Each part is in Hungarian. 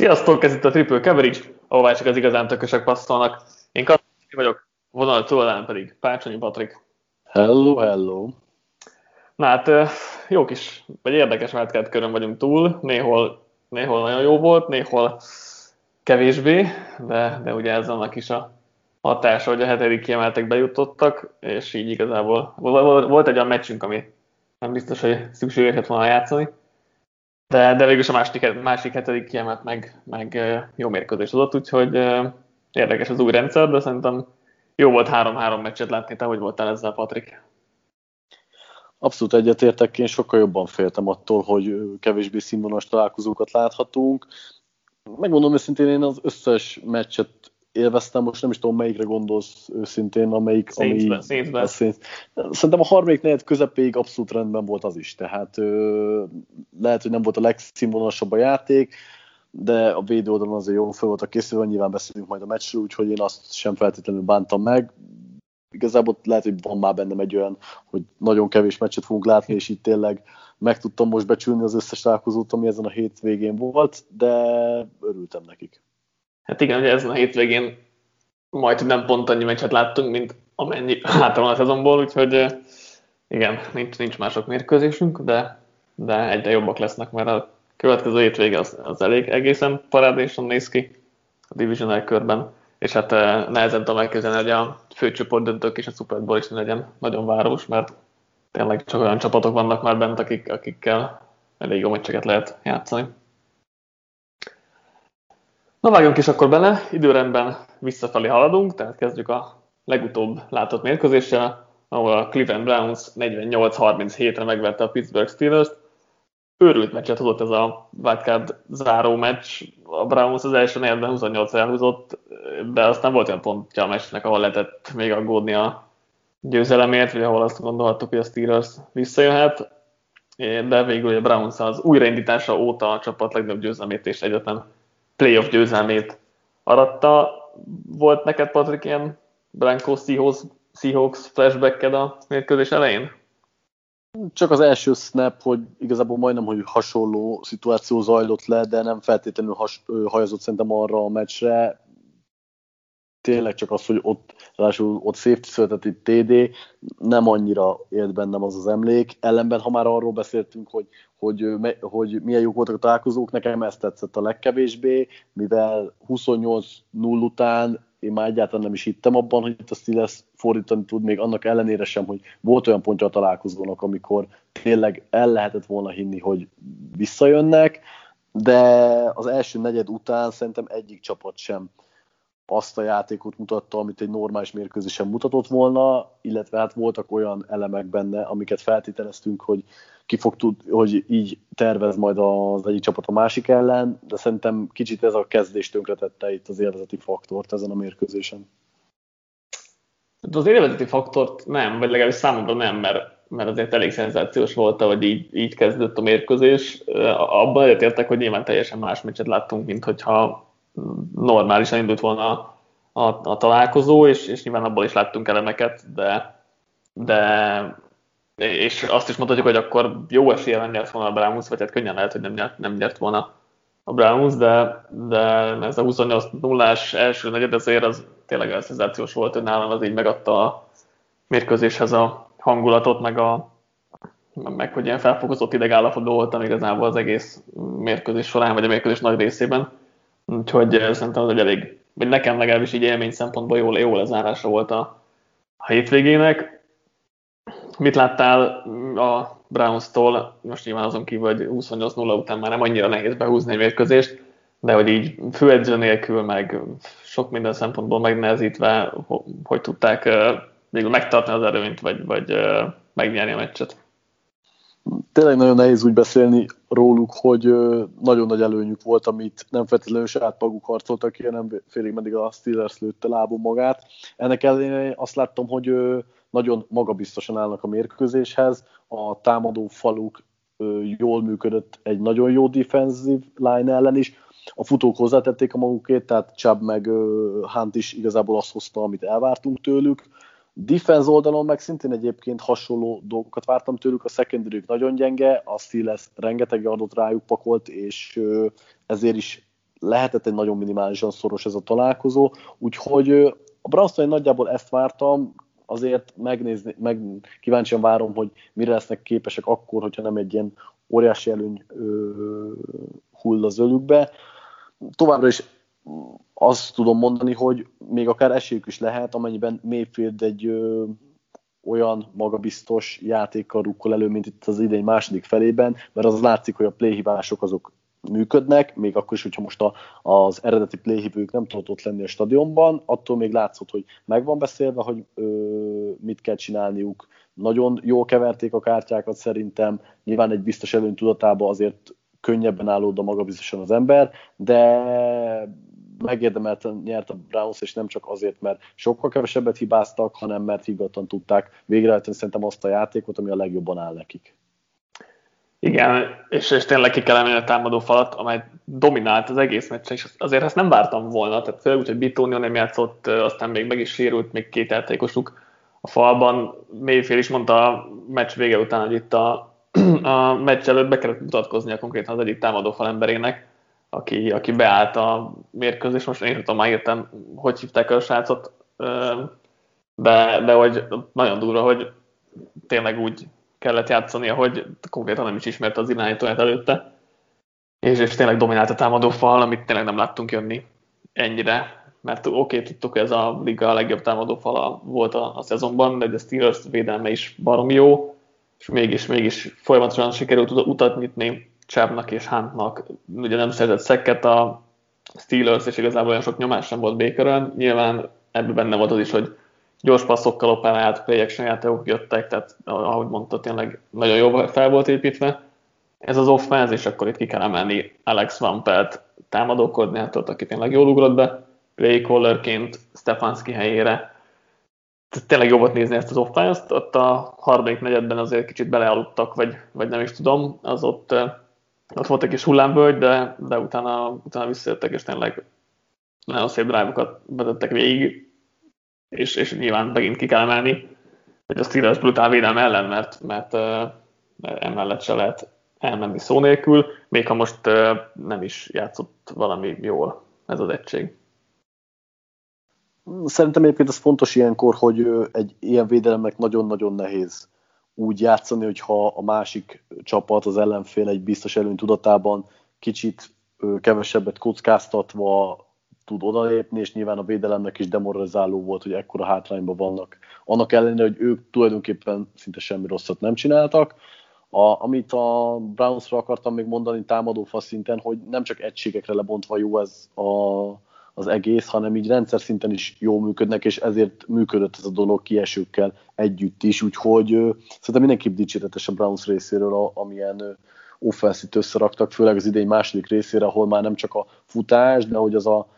Sziasztok, ez itt a Triple Coverage, ahová csak az igazán tökösek passzolnak. Én Kasszi vagyok, vonal túlán pedig Pácsonyi Patrik. Hello, hello. Na hát, jó kis, vagy érdekes Wildcard körön vagyunk túl, néhol, néhol nagyon jó volt, néhol kevésbé, de, de ugye ez annak is a hatása, hogy a hetedik kiemeltek bejutottak, és így igazából volt egy olyan meccsünk, ami nem biztos, hogy szükséges volna játszani, de, de végül a másik, másik hetedik kiemelt meg, meg jó mérkőzés adott, úgyhogy érdekes az új rendszer, de szerintem jó volt három-három meccset látni, te hogy voltál ezzel, Patrik? Abszolút egyetértek, én sokkal jobban féltem attól, hogy kevésbé színvonalas találkozókat láthatunk. Megmondom őszintén, én az összes meccset élveztem, most nem is tudom, melyikre gondolsz őszintén, amelyik... Saints-ben, ami, Saints-ben. A Saints. Szerintem a harmadik negyed közepéig abszolút rendben volt az is, tehát ö, lehet, hogy nem volt a legszínvonalasabb a játék, de a védő oldalon azért jó fel volt a készülve, nyilván beszélünk majd a meccsről, úgyhogy én azt sem feltétlenül bántam meg. Igazából lehet, hogy van már bennem egy olyan, hogy nagyon kevés meccset fogunk látni, és itt tényleg meg tudtam most becsülni az összes találkozót, ami ezen a hétvégén volt, de örültem nekik. Hát igen, ugye ezen a hétvégén majd nem pont annyi meccset láttunk, mint amennyi hátra van a szezonból, úgyhogy igen, nincs, nincs mások mérkőzésünk, de, de egyre jobbak lesznek, mert a következő hétvége az, az elég egészen parádésan néz ki a Divisional körben, és hát nehezen tudom elképzelni, hogy a főcsoport döntők és a Super Bowl is legyen nagyon város, mert tényleg csak olyan csapatok vannak már bent, akik, akikkel elég jó meccseket lehet játszani. Na vágjunk is akkor bele, időrendben visszafelé haladunk, tehát kezdjük a legutóbb látott mérkőzéssel, ahol a Cleveland Browns 48-37-re megverte a Pittsburgh Steelers-t. Őrült meccset hozott ez a wildcard záró meccs. A Browns az első negyedben 28 elhúzott, de aztán volt olyan pontja a meccsnek, ahol lehetett még aggódni a győzelemért, vagy ahol azt gondolhattuk, hogy a Steelers visszajöhet. De végül a Browns az újraindítása óta a csapat legnagyobb győzelmét és egyetlen playoff győzelmét aratta. Volt neked, Patrik, ilyen Blanco Seahawks, Seahawks flashbacked a mérkőzés elején? Csak az első snap, hogy igazából majdnem, hogy hasonló szituáció zajlott le, de nem feltétlenül has, hajazott szerintem arra a meccsre tényleg csak az, hogy ott, ráadásul ott safety született itt TD, nem annyira élt bennem az az emlék. Ellenben, ha már arról beszéltünk, hogy, hogy, hogy milyen jók voltak a találkozók, nekem ezt tetszett a legkevésbé, mivel 28-0 után én már egyáltalán nem is hittem abban, hogy itt a Steelers fordítani tud, még annak ellenére sem, hogy volt olyan pontja a találkozónak, amikor tényleg el lehetett volna hinni, hogy visszajönnek, de az első negyed után szerintem egyik csapat sem azt a játékot mutatta, amit egy normális mérkőzésen mutatott volna, illetve hát voltak olyan elemek benne, amiket feltételeztünk, hogy ki fog tud, hogy így tervez majd az egyik csapat a másik ellen, de szerintem kicsit ez a kezdés tönkretette itt az élvezeti faktort ezen a mérkőzésen. Hát az élvezeti faktort nem, vagy legalábbis számomra nem, mert, mert azért elég szenzációs volt, hogy így, így kezdődött a mérkőzés. Abban egyetértek, hogy nyilván teljesen más meccset láttunk, mint hogyha normálisan indult volna a, a, a találkozó, és, és nyilván abból is láttunk elemeket, de, de és azt is mondhatjuk, hogy akkor jó esélye nem nyert volna a Browns, vagy hát könnyen lehet, hogy nem nyert, nem nyert volna a Browns, de, de ez a 28 0 első negyed azért az tényleg a szenzációs volt, hogy nálam az így megadta a mérkőzéshez a hangulatot, meg, a, meg hogy ilyen felfokozott idegállapotban voltam igazából az egész mérkőzés során, vagy a mérkőzés nagy részében. Úgyhogy eh, szerintem az egy elég, vagy nekem legalábbis így élmény szempontból jó, jó lezárása volt a, a hétvégének. Mit láttál a Browns-tól? Most nyilván azon kívül, hogy 28-0 után már nem annyira nehéz behúzni egy mérkőzést, de hogy így főedző nélkül, meg sok minden szempontból megnehezítve, hogy tudták eh, végül megtartani az erőnyt, vagy, vagy eh, megnyerni a meccset tényleg nagyon nehéz úgy beszélni róluk, hogy nagyon nagy előnyük volt, amit nem feltétlenül saját maguk harcoltak ki, hanem félig meddig a Steelers lőtte lábon magát. Ennek ellenére azt láttam, hogy nagyon magabiztosan állnak a mérkőzéshez, a támadó faluk jól működött egy nagyon jó defensive line ellen is, a futók hozzátették a magukét, tehát Chubb meg Hunt is igazából azt hozta, amit elvártunk tőlük, Defense oldalon meg szintén egyébként hasonló dolgokat vártam tőlük, a secondary nagyon gyenge, a Steelers rengeteg adott rájuk pakolt, és ezért is lehetett egy nagyon minimálisan szoros ez a találkozó, úgyhogy a browns nagyjából ezt vártam, azért megnézni, meg kíváncsian várom, hogy mire lesznek képesek akkor, hogyha nem egy ilyen óriási előny ö, hull az ölükbe. Továbbra is azt tudom mondani, hogy még akár esélyük is lehet, amennyiben Mayfield egy ö, olyan magabiztos játékkal rukkol elő, mint itt az idény második felében, mert az látszik, hogy a playhívások azok működnek, még akkor is, hogyha most a, az eredeti playhívők nem tudott ott lenni a stadionban, attól még látszott, hogy meg van beszélve, hogy ö, mit kell csinálniuk. Nagyon jól keverték a kártyákat szerintem, nyilván egy biztos előny tudatában azért könnyebben állód magabiztosan az ember, de megérdemelten nyert a Browns, és nem csak azért, mert sokkal kevesebbet hibáztak, hanem mert higgadtan tudták végrehajtani szerintem azt a játékot, ami a legjobban áll nekik. Igen, és, és tényleg ki kell emelni a támadó falat, amely dominált az egész meccsen, és azért ezt nem vártam volna, tehát főleg úgy, hogy Bitonio nem játszott, aztán még meg is sérült, még két játékosuk a falban. Mayfield is mondta a meccs vége után, hogy itt a, a meccs előtt be kellett mutatkoznia konkrétan az egyik támadó fal emberének, aki, aki beállt a mérkőzés, most én tudom, már értem, hogy hívták a srácot, de, de hogy nagyon durva, hogy tényleg úgy kellett játszani, hogy konkrétan nem is ismerte az irányítóját előtte, és, és tényleg dominált a támadó fal, amit tényleg nem láttunk jönni ennyire, mert oké, okay, tudtuk, hogy ez a liga a legjobb támadó fala volt a, a szezonban, de a Steelers védelme is barom jó, és mégis, mégis folyamatosan sikerült utat nyitni Csábnak és Huntnak. Ugye nem szerzett szekket a Steelers, és igazából olyan sok nyomás sem volt Bakerön. Nyilván ebben benne volt az is, hogy gyors passzokkal operált play action jöttek, tehát ahogy mondta, tényleg nagyon jó fel volt építve. Ez az offense, és akkor itt ki kell emelni Alex Van Pelt támadó koordinátort, aki tényleg jól ugrott be, play callerként Stefanski helyére. Tehát tényleg jó volt nézni ezt az offense-t, ott a harmadik negyedben azért kicsit belealudtak, vagy, vagy nem is tudom, az ott, ott volt egy kis hullámvölgy, de, de utána, utána visszajöttek, és tényleg nagyon szép drive-okat végig és, és nyilván megint ki kell emelni, hogy a Steelers brutál védelm ellen, mert, mert, mert emellett se lehet elmenni szó nélkül, még ha most nem is játszott valami jól ez az egység. Szerintem egyébként ez fontos ilyenkor, hogy egy ilyen védelemnek nagyon-nagyon nehéz úgy játszani, hogyha a másik csapat, az ellenfél egy biztos előny tudatában kicsit kevesebbet kockáztatva tud odalépni, és nyilván a védelemnek is demoralizáló volt, hogy ekkora hátrányban vannak. Annak ellenére, hogy ők tulajdonképpen szinte semmi rosszat nem csináltak. A, amit a Brownsra akartam még mondani támadó szinten, hogy nem csak egységekre lebontva jó ez a, az egész, hanem így rendszer szinten is jó működnek, és ezért működött ez a dolog kiesőkkel együtt is, úgyhogy szerintem mindenképp dicséretes a Browns részéről, amilyen offenszit összeraktak, főleg az idény második részére, ahol már nem csak a futás, de hogy az a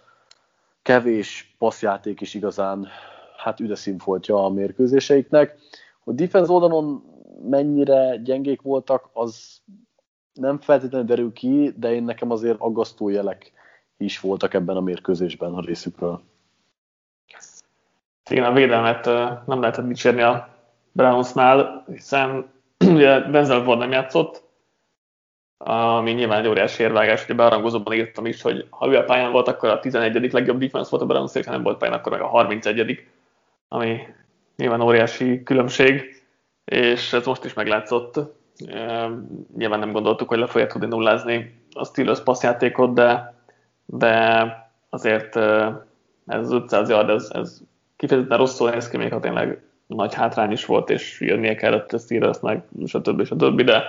kevés passzjáték is igazán hát üde a mérkőzéseiknek. Hogy defense oldalon mennyire gyengék voltak, az nem feltétlenül derül ki, de én nekem azért aggasztó jelek is voltak ebben a mérkőzésben a részükről. Igen, a védelmet nem lehetett dicsérni a Brownsnál, hiszen ugye Denzel Ward nem játszott, ami nyilván egy óriási érvágás, hogy a bearangozóban írtam is, hogy ha ő a pályán volt, akkor a 11. legjobb defense volt a Browns, ha nem volt pályán, akkor meg a 31. ami nyilván óriási különbség, és ez most is meglátszott. Nyilván nem gondoltuk, hogy le fogja tudni nullázni a Steelers passzjátékot, de, de azért ez az 500 yard, ez, ez kifejezetten rosszul néz ki, még ha tényleg nagy hátrány is volt, és jönnie kellett a Steelersnek, stb. stb. De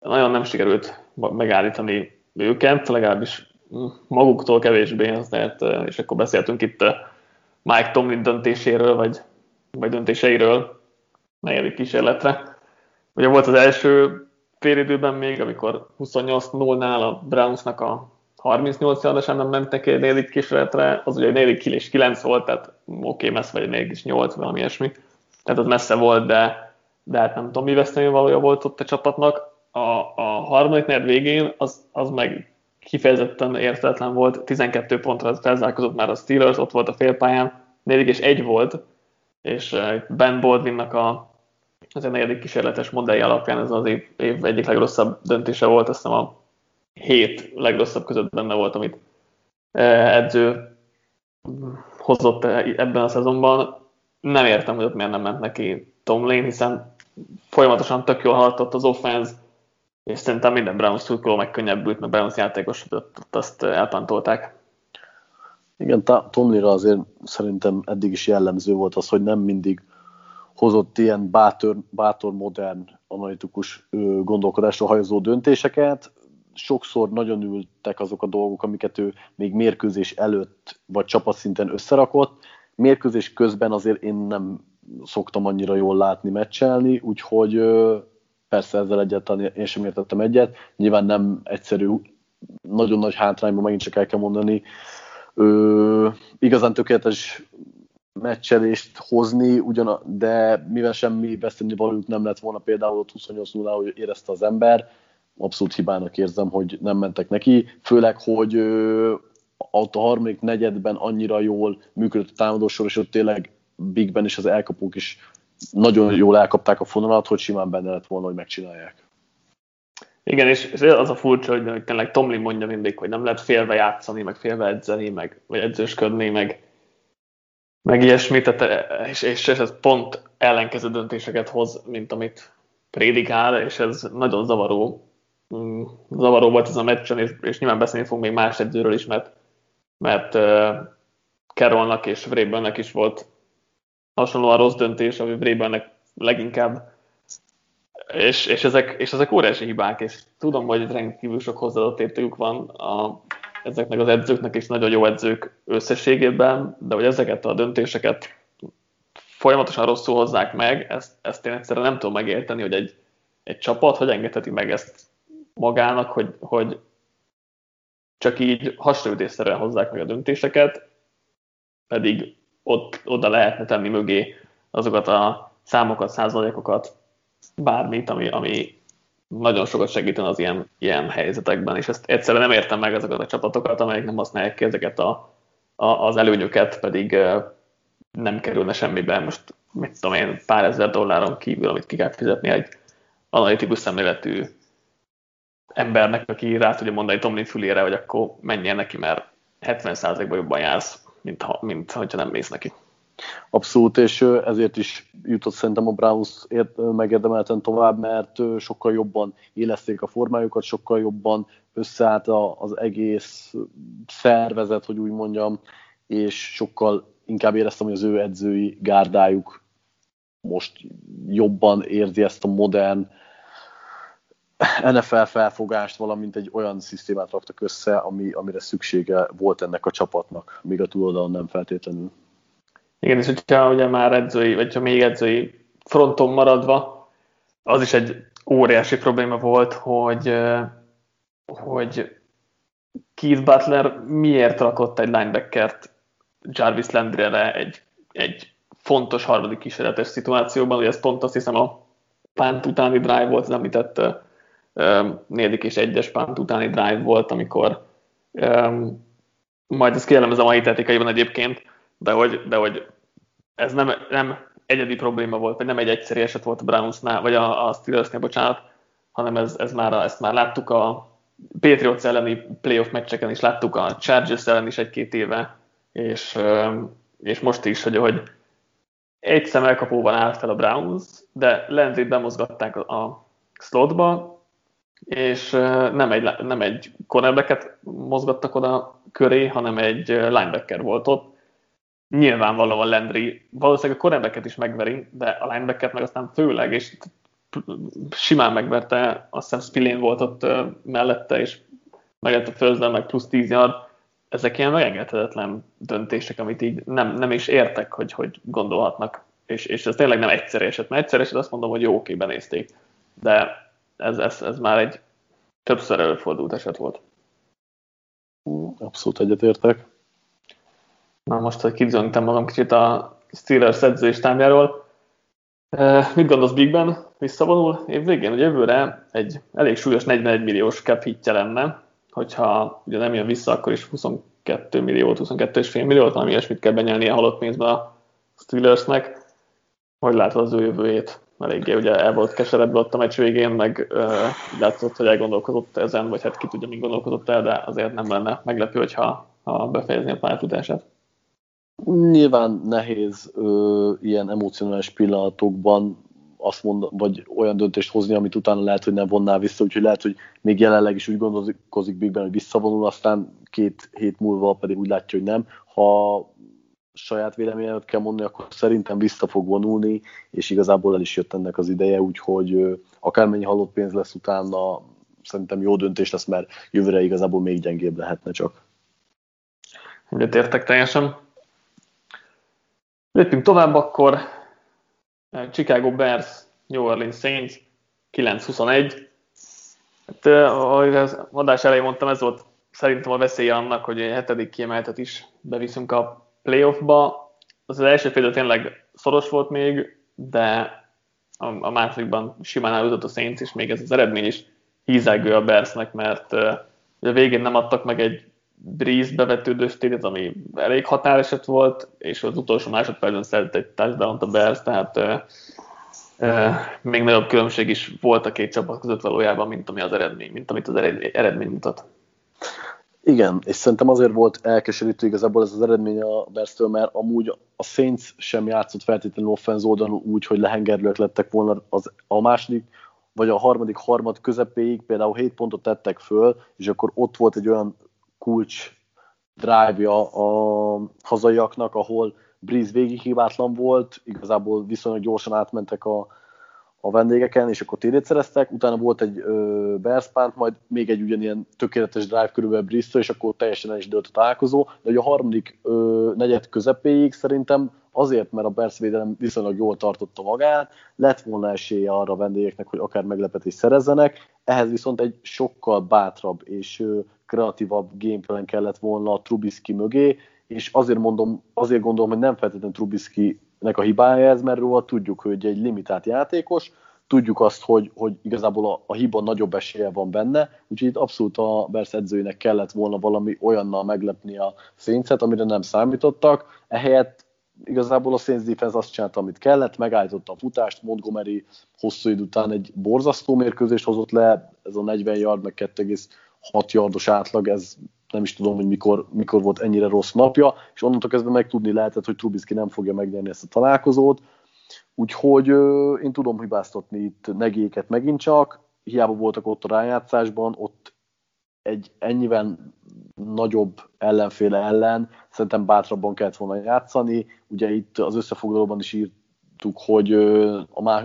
nagyon nem sikerült megállítani őket, legalábbis maguktól kevésbé, azért, és akkor beszéltünk itt Mike Tomlin döntéséről, vagy, vagy döntéseiről negyedik kísérletre. Ugye volt az első félidőben még, amikor 28-0-nál a Brownsnak a 38 adásán nem mentek egy negyedik kísérletre, az ugye negyedik és 9 volt, tehát oké, okay, messze vagy negyedik is 8, valami ilyesmi. Tehát az messze volt, de, de hát nem tudom, mi veszteni valója volt ott a csapatnak a, a harmadik negyed végén az, az meg kifejezetten értetlen volt, 12 pontra felzárkozott már a Steelers, ott volt a félpályán, negyedik és egy volt, és uh, Ben Baldwinnak a, az a negyedik kísérletes modellje alapján ez az év, év egyik legrosszabb döntése volt, azt hiszem a hét legrosszabb között benne volt, amit, edző hozott ebben a szezonban. Nem értem, hogy ott miért nem ment neki Tomlin, hiszen folyamatosan tök jól haladott az offense, és szerintem minden Browns szurkoló megkönnyebbült, mert Browns játékos azt elpantolták. Igen, Tomlira azért szerintem eddig is jellemző volt az, hogy nem mindig hozott ilyen bátor, bátor modern, analitikus gondolkodásra hajazó döntéseket. Sokszor nagyon ültek azok a dolgok, amiket ő még mérkőzés előtt vagy csapatszinten összerakott. Mérkőzés közben azért én nem szoktam annyira jól látni meccselni, úgyhogy persze ezzel egyáltalán én sem értettem egyet. Nyilván nem egyszerű, nagyon nagy hátrányban megint csak el kell mondani, ö, igazán tökéletes meccselést hozni, ugyan, de mivel semmi veszteni valójuk nem lett volna például ott 28 0 hogy érezte az ember, abszolút hibának érzem, hogy nem mentek neki, főleg, hogy ott a harmadik negyedben annyira jól működött a támadósor, és ott tényleg Bigben és az elkapók is nagyon jól elkapták a fonalat, hogy simán benne lett volna, hogy megcsinálják. Igen, és az a furcsa, hogy, tényleg Tomlin mondja mindig, hogy nem lehet félve játszani, meg félve edzeni, meg, vagy edzősködni, meg, meg ilyesmi, tehát, és, és ez pont ellenkező döntéseket hoz, mint amit prédikál, és ez nagyon zavaró. Mm, zavaró volt ez a meccsen, és, és nyilván beszélni fogunk még más edzőről is, mert, mert uh, Carrollnak és Vrabelnek is volt hasonlóan rossz döntés, ami Vrabelnek leginkább. És, és, ezek, és ezek óriási hibák, és tudom, hogy rendkívül sok hozzáadott értékük van a, ezeknek az edzőknek is nagyon jó edzők összességében, de hogy ezeket a döntéseket folyamatosan rosszul hozzák meg, ezt, ezt én egyszerűen nem tudom megérteni, hogy egy, egy csapat hogy engedheti meg ezt magának, hogy, hogy csak így hasraütésszerűen hozzák meg a döntéseket, pedig ott, oda lehetne tenni mögé azokat a számokat, százalékokat, bármit, ami, ami nagyon sokat segítene az ilyen, ilyen helyzetekben, és ezt egyszerűen nem értem meg ezeket a csapatokat, amelyek nem használják ki ezeket a, a, az előnyöket, pedig nem kerülne semmibe. Most mit tudom én, pár ezer dolláron kívül, amit ki kell fizetni egy analitikus szemléletű embernek, aki rá tudja mondani Tomlin fülére, hogy akkor menjen neki, mert 70%-ban jobban jársz, mint, ha, mint hogyha nem mész neki. Abszolút, és ezért is jutott szerintem a Browns megérdemelten tovább, mert sokkal jobban élezték a formájukat, sokkal jobban összeállt az egész szervezet, hogy úgy mondjam, és sokkal inkább éreztem, hogy az ő edzői gárdájuk most jobban érzi ezt a modern NFL felfogást, valamint egy olyan szisztémát raktak össze, ami, amire szüksége volt ennek a csapatnak, míg a túloldalon nem feltétlenül. Igen, és hogyha ugye már edzői, vagy ha még edzői fronton maradva, az is egy óriási probléma volt, hogy, hogy Keith Butler miért rakott egy linebackert Jarvis Landry-re egy, egy fontos harmadik kísérletes szituációban, ugye ez pont azt hiszem a pánt utáni drive volt, az említett negyedik és egyes pánt utáni drive volt, amikor um, majd ezt kijellemez a mai tetikaiban egyébként, de hogy, de hogy ez nem, nem egyedi probléma volt, vagy nem egy egyszerű eset volt a Brownsnál, vagy a, a Steelersnél, bocsánat, hanem ez, ez már, ezt már láttuk a Patriots elleni playoff meccseken is, láttuk a Chargers ellen is egy-két éve, és, és most is, hogy, hogy egy szemelkapóban állt fel a Browns, de Landry bemozgatták a slotba, és nem egy, nem egy cornerbacket mozgattak oda köré, hanem egy linebacker volt ott, nyilvánvalóan Landry valószínűleg a cornerbacket is megveri, de a linebacket meg aztán főleg, és simán megverte, azt hiszem Spillane volt ott mellette, és megett a Thursday meg plusz 10 yard. Ezek ilyen megengedhetetlen döntések, amit így nem, nem is értek, hogy, hogy gondolhatnak. És, és ez tényleg nem egyszerű eset, mert egyszerű eset azt mondom, hogy jó, oké, benézték. De ez, ez, ez már egy többször előfordult eset volt. Abszolút egyetértek. Na most, hogy kizöngtem magam kicsit a Steelers edzői stábjáról. Mit gondolsz Bigben? Visszavonul év végén? Ugye jövőre egy elég súlyos 41 milliós cap hitje lenne, hogyha ugye nem jön vissza, akkor is 22 milliót, 22,5 milliót, valami ilyesmit kell a halott pénzben a Steelersnek. Hogy látod az ő jövőjét? Eléggé ugye el volt keseredve ott a meccs végén, meg uh, látszott, hogy elgondolkozott ezen, vagy hát ki tudja, mi gondolkozott el, de azért nem lenne meglepő, hogyha ha befejezni a pályafutását. Nyilván nehéz ö, ilyen emocionális pillanatokban azt mond, vagy olyan döntést hozni, amit utána lehet, hogy nem vonná vissza, úgyhogy lehet, hogy még jelenleg is úgy gondolkozik Big Ben, hogy visszavonul, aztán két hét múlva pedig úgy látja, hogy nem. Ha saját véleményet kell mondani, akkor szerintem vissza fog vonulni, és igazából el is jött ennek az ideje, úgyhogy akármennyi halott pénz lesz utána, szerintem jó döntés lesz, mert jövőre igazából még gyengébb lehetne csak. értek teljesen. Lépjünk tovább akkor. Chicago Bears, New Orleans Saints, 9-21. Hát, ahogy az adás elején mondtam, ez volt szerintem a veszélye annak, hogy egy hetedik kiemeltet is beviszünk a playoffba. Az, az első fél tényleg szoros volt még, de a, a másodikban simán eljutott a Saints, és még ez az eredmény is hízelgő a Bearsnek, mert uh, a végén nem adtak meg egy Breeze bevetődős tétet, ami elég határeset volt, és az utolsó másodpercben szedett egy touchdown a Bears, tehát uh, uh, még nagyobb különbség is volt a két csapat között valójában, mint ami az eredmény, mint amit az eredmény mutat. Igen, és szerintem azért volt elkeserítő igazából ez az eredmény a Berstől, mert amúgy a Saints sem játszott feltétlenül offenz oldalon úgy, hogy lehengerlők lettek volna az, a második vagy a harmadik harmad közepéig például 7 pontot tettek föl, és akkor ott volt egy olyan kulcs drive-ja a hazaiaknak, ahol Breeze végig hibátlan volt, igazából viszonylag gyorsan átmentek a, a vendégeken, és akkor td szereztek, utána volt egy Bears majd még egy ugyanilyen tökéletes drive körülbelül Bristol, és akkor teljesen el is dőlt a találkozó, de hogy a harmadik ö, negyed közepéig szerintem azért, mert a Bears védelem viszonylag jól tartotta magát, lett volna esélye arra a vendégeknek, hogy akár meglepetést szerezzenek, ehhez viszont egy sokkal bátrabb és ö, kreatívabb gameplan kellett volna a Trubisky mögé, és azért mondom, azért gondolom, hogy nem feltétlenül Trubisky nek a hibája ez, mert róla tudjuk, hogy egy limitált játékos, tudjuk azt, hogy, hogy igazából a, a hiba nagyobb esélye van benne, úgyhogy itt abszolút a Bersz edzőinek kellett volna valami olyannal meglepni a Saints-et, amire nem számítottak, ehelyett igazából a Saints defense azt csinálta, amit kellett, megállította a futást, Montgomery hosszú idő után egy borzasztó mérkőzést hozott le, ez a 40 yard, meg 2,6 yardos átlag, ez nem is tudom, hogy mikor, mikor volt ennyire rossz napja, és onnantól kezdve meg tudni lehetett, hogy Trubisky nem fogja megnyerni ezt a találkozót. Úgyhogy ö, én tudom hibáztatni itt negéket megint csak, hiába voltak ott a rájátszásban, ott egy ennyiben nagyobb ellenféle ellen szerintem bátrabban kellett volna játszani. Ugye itt az összefoglalóban is írtuk, hogy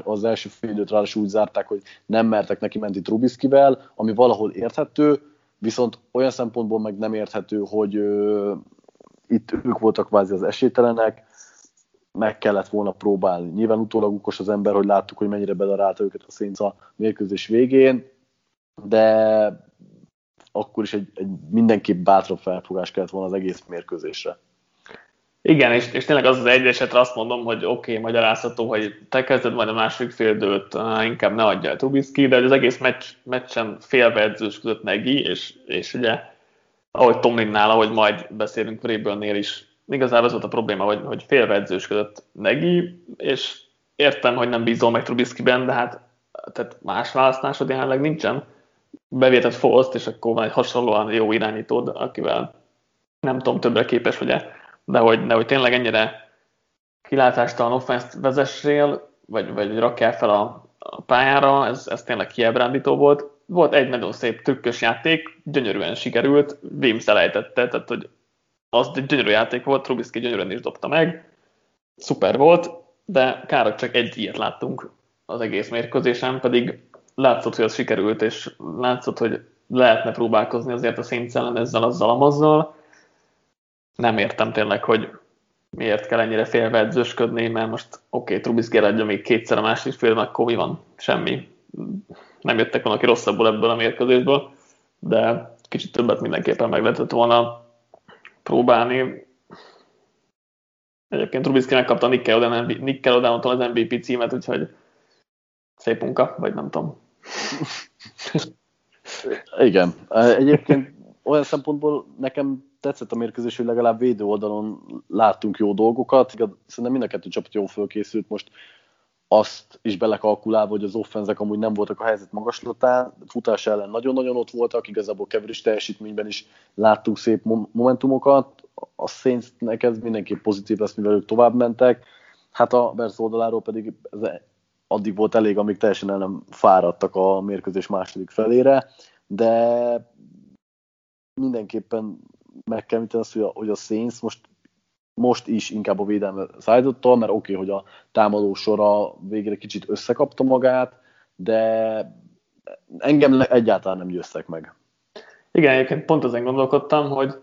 az első fél időt ráadásul úgy zárták, hogy nem mertek neki menni Trubiskyvel, ami valahol érthető, viszont olyan szempontból meg nem érthető, hogy ö, itt ők voltak kvázi az esélytelenek, meg kellett volna próbálni. Nyilván utólag ukos az ember, hogy láttuk, hogy mennyire bedarálta őket a Saints a mérkőzés végén, de akkor is egy, egy mindenképp bátrabb felfogás kellett volna az egész mérkőzésre. Igen, és, és tényleg az az egy esetre azt mondom, hogy oké, okay, magyarázható, hogy te kezded majd a második fél időt, inkább ne adja el Trubisky, de az egész meccs, meccsen félve edzősködött Nagy, és, és ugye, ahogy Tomlinnál, ahogy majd beszélünk Vrabelnél is, igazából az volt a probléma, hogy, hogy félve edzősködött Nagy, és értem, hogy nem bízol meg Trubiskyben, de hát tehát más választásod jelenleg nincsen. Bevétett Fost, és akkor van egy hasonlóan jó irányítód, akivel nem tudom, többre képes, hogy de hogy, de hogy tényleg ennyire kilátástalan offenszt vezessél, vagy, vagy rakjál fel a, a pályára, ez, ez tényleg kiábrándító volt. Volt egy nagyon szép trükkös játék, gyönyörűen sikerült, Wim szelejtette, tehát hogy az egy gyönyörű játék volt, Trubisky gyönyörűen is dobta meg, szuper volt, de kár, csak egy ilyet láttunk az egész mérkőzésen, pedig látszott, hogy az sikerült, és látszott, hogy lehetne próbálkozni azért a Saints ellen ezzel, azzal, amazzal, nem értem tényleg, hogy miért kell ennyire félve edzősködni, mert most oké, okay, Trubisky adja még kétszer a másik fél, akkor mi van? Semmi. Nem jöttek volna ki rosszabbul ebből a mérkőzésből, de kicsit többet mindenképpen meg lehetett volna próbálni. Egyébként Trubisky megkapta Nick Nickelodeon-tól az MVP címet, úgyhogy szép munka, vagy nem tudom. Igen. Egyébként olyan szempontból nekem tetszett a mérkőzés, hogy legalább védő oldalon láttunk jó dolgokat. Szerintem mind a kettő csapat jól fölkészült. Most azt is belekalkulálva, hogy az offenzek amúgy nem voltak a helyzet magaslatán, futás ellen nagyon-nagyon ott voltak, igazából kevés teljesítményben is láttuk szép momentumokat, a Saintsnek ez mindenképp pozitív lesz, mivel ők tovább mentek, hát a Bears oldaláról pedig ez addig volt elég, amíg teljesen el nem fáradtak a mérkőzés második felére, de mindenképpen meg kell említeni azt, hogy a, hogy a Saints most most is inkább a védelme szállította, mert oké, okay, hogy a támadó sora végre kicsit összekapta magát, de engem egyáltalán nem győztek meg. Igen, egyébként pont ezen gondolkodtam, hogy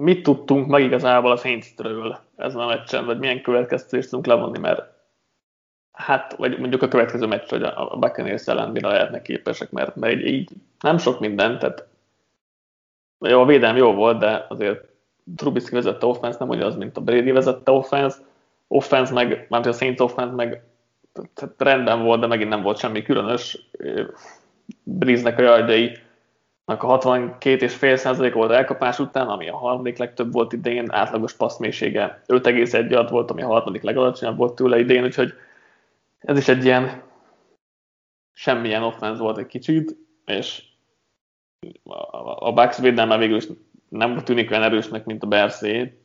mit tudtunk meg igazából a Saints-ről ezen a meccsen, vagy milyen következtetést tudunk levonni, mert hát, vagy mondjuk a következő meccs, hogy a Buccaneers ellen mire lehetnek képesek, mert, mert így, így nem sok minden, tehát jó, a védelem jó volt, de azért Trubisky vezette offense nem ugyanaz, mint a Brady vezette offense. Offense meg, már a Saints offense meg tehát rendben volt, de megint nem volt semmi különös. Briznek a jardjai a 62,5% volt elkapás után, ami a harmadik legtöbb volt idén, átlagos passzmélysége 5,1 yard volt, ami a harmadik legalacsonyabb volt tőle idén, úgyhogy ez is egy ilyen semmilyen offense volt egy kicsit, és a Bucks védelme végül is nem tűnik olyan erősnek, mint a Berszé,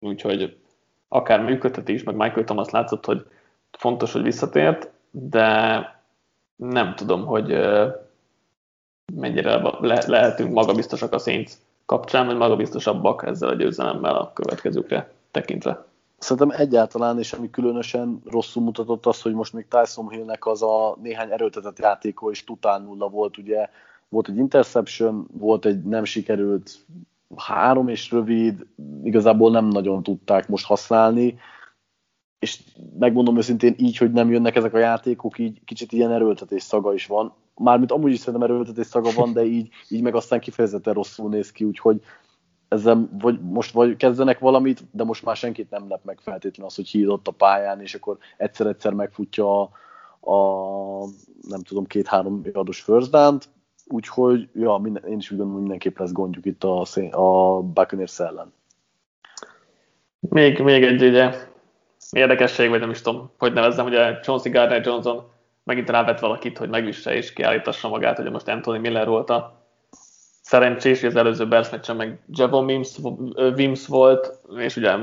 úgyhogy akár működheti is, meg Michael Thomas látszott, hogy fontos, hogy visszatért, de nem tudom, hogy mennyire le- lehetünk magabiztosak a Saints kapcsán, vagy magabiztosabbak ezzel a győzelemmel a következőkre tekintve. Szerintem egyáltalán, és ami különösen rosszul mutatott az, hogy most még Tyson Hillnek az a néhány erőltetett játéko is tután nulla volt, ugye volt egy interception, volt egy nem sikerült három és rövid, igazából nem nagyon tudták most használni, és megmondom őszintén így, hogy nem jönnek ezek a játékok, így kicsit ilyen erőltetés szaga is van. Mármint amúgy is szerintem erőltetés szaga van, de így, így meg aztán kifejezetten rosszul néz ki, úgyhogy ezzel vagy most vagy kezdenek valamit, de most már senkit nem lep meg feltétlenül az, hogy hízott a pályán, és akkor egyszer-egyszer megfutja a, a nem tudom, két-három ados first down-t, úgyhogy ja, minden, én is úgy gondolom, mindenképp lesz gondjuk itt a, a Buccaneers ellen. Még, még egy ugye, érdekesség, vagy nem is tudom, hogy nevezzem, ugye Chauncey Gardner Johnson megint rávett valakit, hogy megüsse és kiállítassa magát, hogy most Anthony Miller volt a szerencsés, hogy az előző Bears meccsen meg Javon Wims, Wims volt, és ugye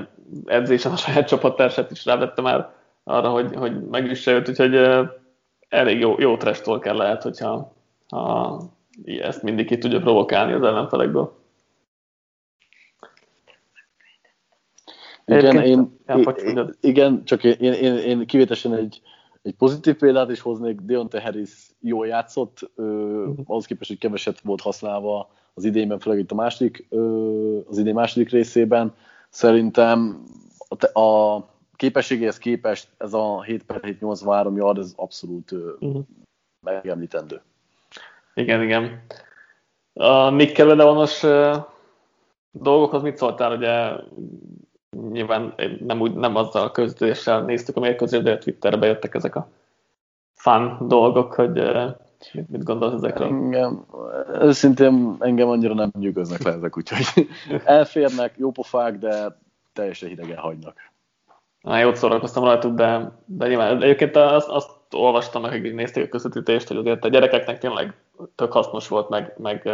edzésen a saját csapattársát is rávette már arra, hogy, hogy megüsse őt, úgyhogy elég jó, jó trestól kell lehet, hogyha ha ezt mindig ki tudja provokálni az ellenfelekből. Igen, én, én, igen, csak én, én, én, én kivétesen egy, egy pozitív példát is hoznék, Deontay Harris jól játszott, ö, uh-huh. ahhoz képest, hogy keveset volt használva az idényben, főleg itt a második, ö, az idén második részében. Szerintem a, a képességéhez képest ez a 7 per 7 83 yard, ez abszolút uh-huh. megemlítendő. Igen, igen. A Nick Kelledeonos dolgokhoz mit szóltál? Ugye nyilván nem, úgy, nem azzal a közösséggel néztük a mérkőzést, de Twitterre bejöttek ezek a fun dolgok, hogy mit, mit gondolsz ezekről? Engem, őszintén engem annyira nem nyugodnak le ezek, úgyhogy elférnek, jópofák, de teljesen hidegen hagynak. Na, jót szórakoztam rajtuk, de, de nyilván egyébként azt, azt olvastam hogy nézték a közvetítést, hogy azért a gyerekeknek tényleg tök hasznos volt, meg, meg,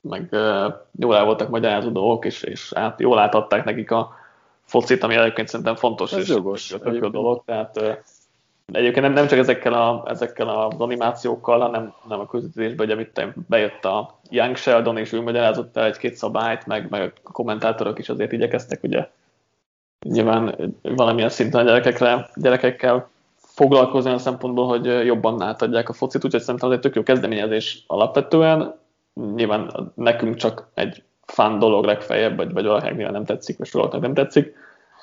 meg jól el voltak magyarázó dolgok, és, és át, jól átadták nekik a focit, ami egyébként szerintem fontos, Ez és jogos, tök dolog, tehát egyébként nem, nem csak ezekkel, a, ezekkel az animációkkal, hanem nem a közvetítésben, hogy amit bejött a Young Sheldon, és ő magyarázott el egy-két szabályt, meg, meg a kommentátorok is azért igyekeztek ugye nyilván valamilyen szinten a gyerekekre, gyerekekkel foglalkozni a szempontból, hogy jobban átadják a focit, úgyhogy szerintem ez egy tök jó kezdeményezés alapvetően. Nyilván nekünk csak egy fán dolog legfeljebb, vagy, vagy valakinek nem tetszik, vagy valakinek nem tetszik,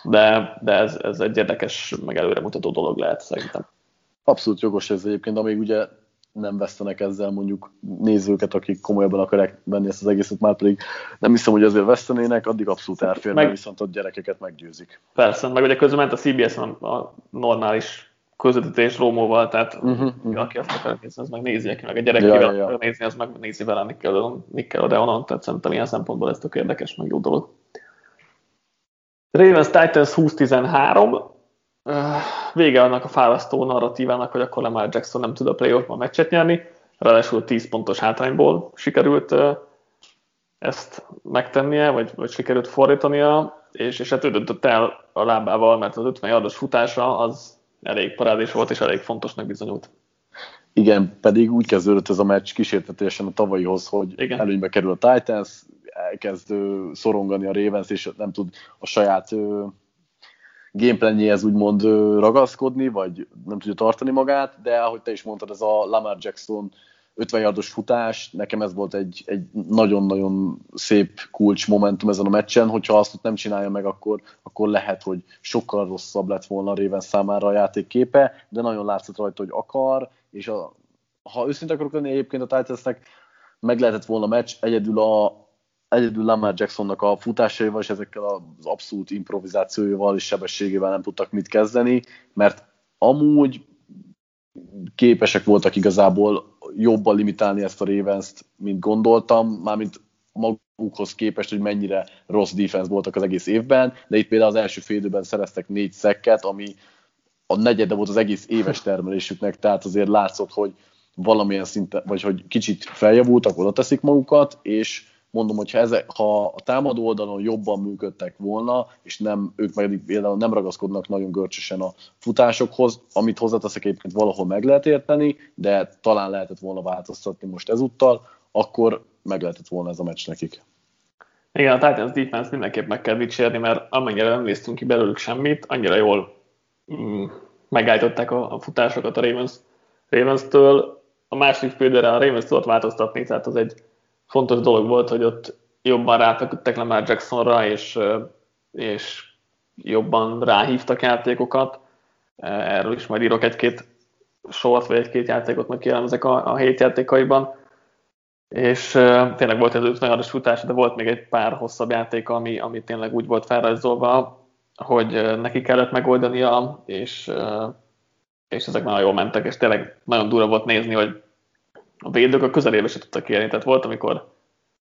de, de ez, ez egy érdekes, meg előremutató dolog lehet szerintem. Abszolút jogos ez egyébként, amíg ugye nem vesztenek ezzel mondjuk nézőket, akik komolyabban akarják venni ezt az egészet, már pedig nem hiszem, hogy azért vesztenének, addig abszolút elfér, meg, viszont ott gyerekeket meggyőzik. Persze, meg ugye közben ment a CBS a normális közvetítés Rómóval, tehát uh-huh, uh-huh. aki azt akar nézni, az meg nézi, aki meg a gyerekével ja, ja, ja. nézni, az meg nézi vele Nickelodeonon, tehát szerintem ilyen szempontból ez tök érdekes, meg jó dolog. Ravens Titans 20-13, vége annak a fárasztó narratívának, hogy akkor Lamar Jackson nem tud a playoffban meccset nyerni, ráadásul 10 pontos hátrányból sikerült ezt megtennie, vagy, vagy sikerült fordítania, és, és hát ő döntött el a lábával, mert az 50 yardos futása az elég parádés volt, és elég fontosnak bizonyult. Igen, pedig úgy kezdődött ez a meccs kísértetésen a tavalyihoz, hogy Igen. előnybe kerül a Titans, elkezd szorongani a Ravens, és nem tud a saját gameplanjéhez úgymond ragaszkodni, vagy nem tudja tartani magát, de ahogy te is mondtad, ez a Lamar Jackson 50 yardos futás, nekem ez volt egy, egy nagyon-nagyon szép kulcs momentum ezen a meccsen, hogyha azt nem csinálja meg, akkor, akkor lehet, hogy sokkal rosszabb lett volna a Raven számára a játék képe, de nagyon látszott rajta, hogy akar, és a, ha őszinte akarok lenni, egyébként a Titansnek meg lehetett volna a meccs, egyedül a, egyedül Lamar Jacksonnak a futásaival és ezekkel az abszolút improvizációival és sebességével nem tudtak mit kezdeni, mert amúgy képesek voltak igazából jobban limitálni ezt a ravens mint gondoltam, mármint magukhoz képest, hogy mennyire rossz defense voltak az egész évben, de itt például az első fél időben szereztek négy szekket, ami a negyede volt az egész éves termelésüknek, tehát azért látszott, hogy valamilyen szinten, vagy hogy kicsit feljavultak, oda teszik magukat, és mondom, hogy ha, ezek, ha a támadó oldalon jobban működtek volna, és nem, ők meg például nem ragaszkodnak nagyon görcsösen a futásokhoz, amit hozzáteszek egyébként valahol meg lehet érteni, de talán lehetett volna változtatni most ezúttal, akkor meg lehetett volna ez a meccs nekik. Igen, a Titans defense mindenképp meg kell dicsérni, mert amennyire nem néztünk ki belőlük semmit, annyira jól mm, megállították a, a futásokat a Ravens, Ravens-től. A második félidőre a Ravens tudott változtatni, tehát az egy fontos dolog volt, hogy ott jobban le már Jacksonra, és, és jobban ráhívtak játékokat. Erről is majd írok egy-két sort, vagy egy-két játékot, meg kielemzek a, a hét játékaiban. És tényleg volt ez 50 yardos futás, de volt még egy pár hosszabb játék, ami, ami tényleg úgy volt felrajzolva, hogy neki kellett megoldania, és, és ezek nagyon jól mentek, és tényleg nagyon durva volt nézni, hogy a védők a közelébe se tudtak érni. Tehát volt, amikor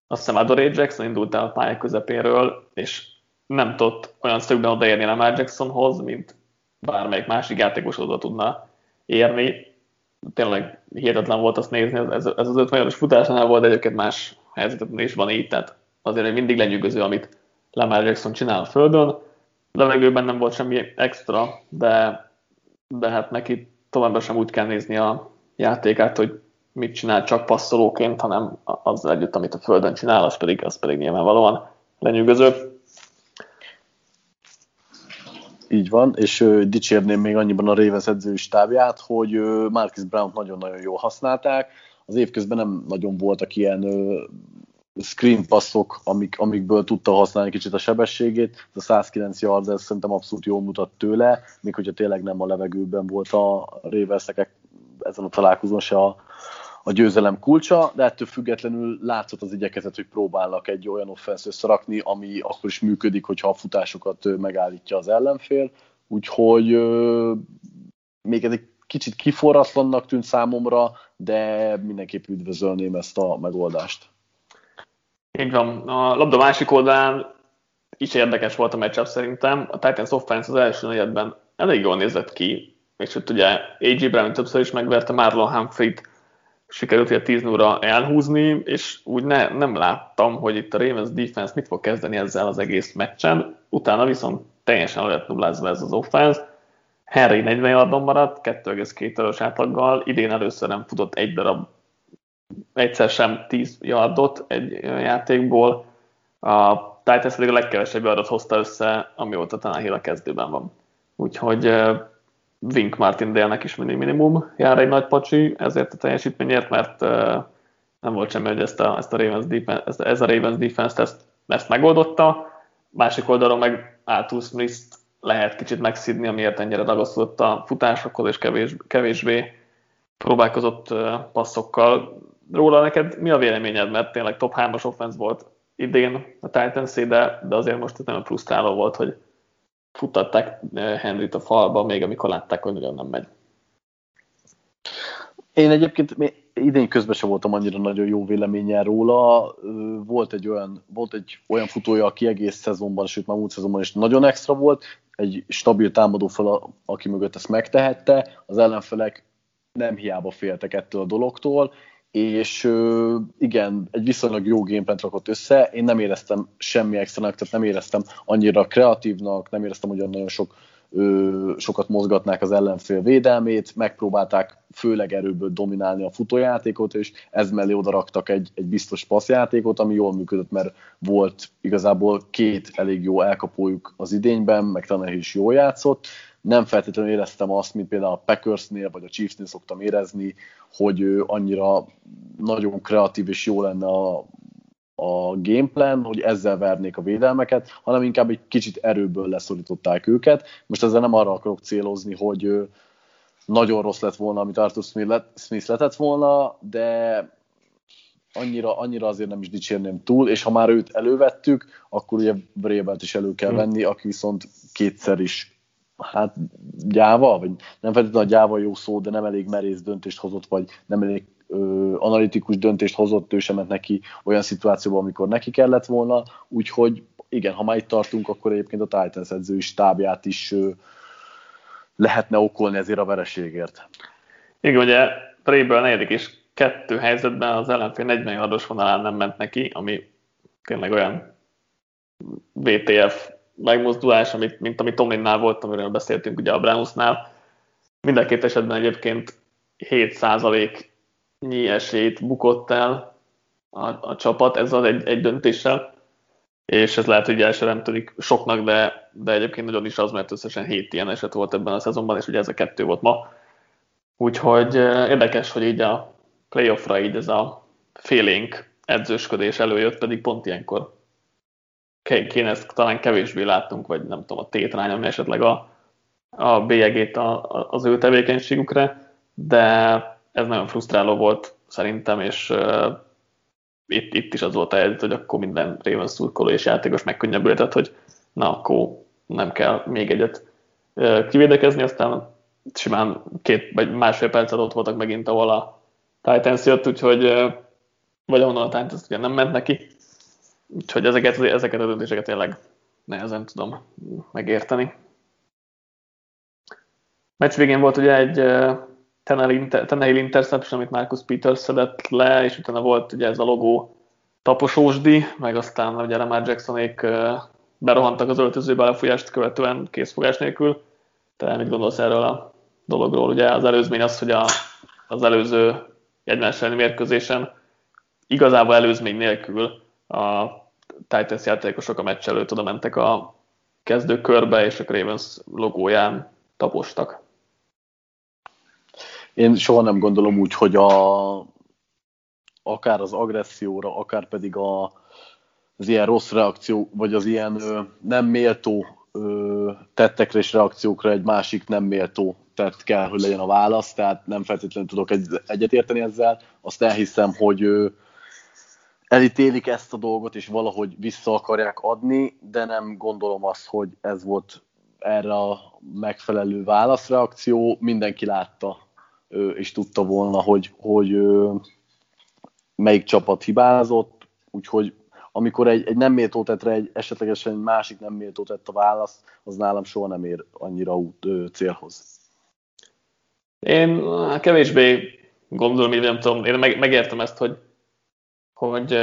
azt hiszem Adoré Jackson indult el a pálya közepéről, és nem tudott olyan szögben odaérni Lamar Jacksonhoz, mint bármelyik másik játékos oda tudna érni. Tényleg hihetetlen volt azt nézni, ez, ez az 50 os futásnál volt, de egyébként más helyzetekben is van így, tehát azért mindig lenyűgöző, amit Lamar Jackson csinál a földön. Levegőben nem volt semmi extra, de, de hát neki továbbra sem úgy kell nézni a játékát, hogy mit csinál csak passzolóként, hanem az együtt, amit a földön csinál, az pedig, az pedig nyilvánvalóan lenyűgöző. Így van, és ö, dicsérném még annyiban a Ravens edzői stábját, hogy ö, Marcus Brown nagyon-nagyon jól használták. Az év közben nem nagyon voltak ilyen ö, screen passzok, amik, amikből tudta használni kicsit a sebességét. Ez a 109 yard, ez szerintem abszolút jól mutat tőle, még hogyha tényleg nem a levegőben volt a Ravensnek ezen a találkozón se a, a győzelem kulcsa, de ettől függetlenül látszott az igyekezet, hogy próbálnak egy olyan offensz összerakni, ami akkor is működik, hogyha a futásokat megállítja az ellenfél. Úgyhogy még ez egy kicsit kiforratlannak tűnt számomra, de mindenképp üdvözölném ezt a megoldást. Így van. A labda másik oldalán is érdekes volt a matchup szerintem. A Titans offense az első negyedben elég jól nézett ki, és ott ugye A.J. Brown többször is megverte Marlon Humphrey-t, sikerült a 10 0 elhúzni, és úgy ne, nem láttam, hogy itt a Ravens defense mit fog kezdeni ezzel az egész meccsen. Utána viszont teljesen lett nullázva ez az offense. Henry 40 yardon maradt, 2,2-ös átlaggal, idén először nem futott egy darab, egyszer sem 10 yardot egy játékból. A Titans pedig a legkevesebb yardot hozta össze, amióta talán a kezdőben van. Úgyhogy Wink Martindale-nek is mindig minimum jár egy nagy pacsi ezért a teljesítményért, mert nem volt semmi, hogy ezt a, ezt a Ravens defense, ezt, ez a Ravens defense ezt, ezt megoldotta. Másik oldalon meg Arthur smith lehet kicsit megszidni, amiért ennyire ragaszkodott a futásokhoz, és kevés, kevésbé próbálkozott passzokkal. Róla neked mi a véleményed, mert tényleg top 3-as offense volt idén a titans de, de azért most ez nem frusztráló volt, hogy futtatták Henryt a falba, még amikor látták, hogy nagyon nem megy. Én egyébként idén közben sem voltam annyira nagyon jó véleményen róla. Volt egy olyan, volt egy olyan futója, aki egész szezonban, sőt már múlt szezonban is nagyon extra volt. egy stabil támadófal, aki mögött ezt megtehette, az ellenfelek nem hiába féltek ettől a dologtól, és igen, egy viszonylag jó gameplant rakott össze, én nem éreztem semmi extra tehát nem éreztem annyira kreatívnak, nem éreztem, hogy nagyon sok ö, sokat mozgatnák az ellenfél védelmét, megpróbálták főleg erőből dominálni a futójátékot, és ez mellé oda raktak egy, egy biztos passzjátékot, ami jól működött, mert volt igazából két elég jó elkapójuk az idényben, meg talán is jól játszott, nem feltétlenül éreztem azt, mint például a Packersnél vagy a Chiefsnél szoktam érezni, hogy annyira nagyon kreatív és jó lenne a, a gameplan, hogy ezzel vernék a védelmeket, hanem inkább egy kicsit erőből leszorították őket. Most ezzel nem arra akarok célozni, hogy nagyon rossz lett volna, amit Arthur Smith letett volna, de annyira, annyira azért nem is dicsérném túl, és ha már őt elővettük, akkor ugye Brébelt is elő kell hm. venni, aki viszont kétszer is hát gyáva, vagy nem feltétlenül a gyáva jó szó, de nem elég merész döntést hozott, vagy nem elég ö, analitikus döntést hozott, ő sem ment neki olyan szituációban, amikor neki kellett volna, úgyhogy igen, ha már itt tartunk, akkor egyébként a Titans edzői stábját is ö, lehetne okolni ezért a vereségért. Igen, ugye Tréből negyedik és kettő helyzetben az ellenfél 40 yardos vonalán nem ment neki, ami tényleg olyan VTF megmozdulás, amit, mint ami Tomlinnál volt, amiről beszéltünk ugye a Brownusnál. Mind két esetben egyébként 7%-nyi esélyt bukott el a, a csapat ez az egy, egy döntéssel, és ez lehet, hogy első nem tűnik soknak, de, de egyébként nagyon is az, mert összesen 7 ilyen eset volt ebben a szezonban, és ugye ez a kettő volt ma. Úgyhogy érdekes, hogy így a playoffra így ez a félénk edzősködés előjött, pedig pont ilyenkor kéne ezt talán kevésbé láttunk, vagy nem tudom, a tétrány, ami esetleg a, a bélyegét a, a, az ő tevékenységükre, de ez nagyon frusztráló volt szerintem, és uh, itt, itt is az volt a helyzet, hogy akkor minden Ravens szurkoló és játékos megkönnyebbülhetett, hogy na, akkor nem kell még egyet uh, kivédekezni, aztán simán két vagy másfél percet ott voltak megint, ahol a Titans jött, úgyhogy uh, vagy ahonnan a Titans ugye nem ment neki, Úgyhogy ezeket, ezeket a döntéseket tényleg nehezen tudom megérteni. Meccs végén volt ugye egy Tenehill interception, amit Marcus Peters szedett le, és utána volt ugye ez a logó taposósdi, meg aztán ugye Lamar Jacksonék berohantak az öltözőbe a lefolyást követően készfogás nélkül. Te mit gondolsz erről a dologról? Ugye az előzmény az, hogy a, az előző egymás mérkőzésen igazából előzmény nélkül a Titans játékosok a meccs előtt oda mentek a kezdőkörbe, és a Ravens logóján tapostak. Én soha nem gondolom úgy, hogy a, akár az agresszióra, akár pedig a, az ilyen rossz reakció, vagy az ilyen ö, nem méltó ö, tettekre és reakciókra egy másik nem méltó tett kell, hogy legyen a válasz, tehát nem feltétlenül tudok egy, egyetérteni ezzel. Azt elhiszem, hogy ö, elítélik ezt a dolgot, és valahogy vissza akarják adni, de nem gondolom azt, hogy ez volt erre a megfelelő válaszreakció. Mindenki látta és tudta volna, hogy, hogy melyik csapat hibázott, úgyhogy amikor egy, egy nem méltó tettre egy esetlegesen egy másik nem méltó tett a válasz, az nálam soha nem ér annyira út, ö, célhoz. Én kevésbé gondolom, hogy nem tudom, én meg, megértem ezt, hogy hogy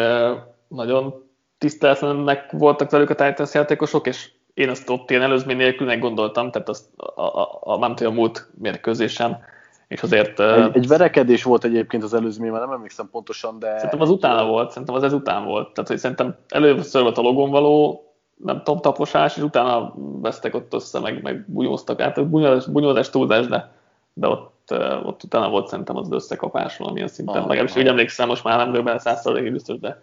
nagyon tiszteletlenek voltak velük a Titans játékosok, és én azt ott ilyen előzmény nélkül gondoltam, tehát azt a, a, a, nem tudom, a múlt mérkőzésen, és azért... Egy, egy verekedés volt egyébként az előzményben, nem emlékszem pontosan, de... Szerintem az után volt, szerintem az ez után volt. Tehát, hogy szerintem először volt a logon való, nem tudom, taposás, és utána vesztek ott össze, meg, meg bunyóztak. Hát bunyózás, bunyózás túlzás, de, de ott ott, ott utána volt szerintem az összekapás valamilyen szinten. Ah, Legalábbis úgy emlékszem, most már nem vagyok benne százszerzalékig biztos, de,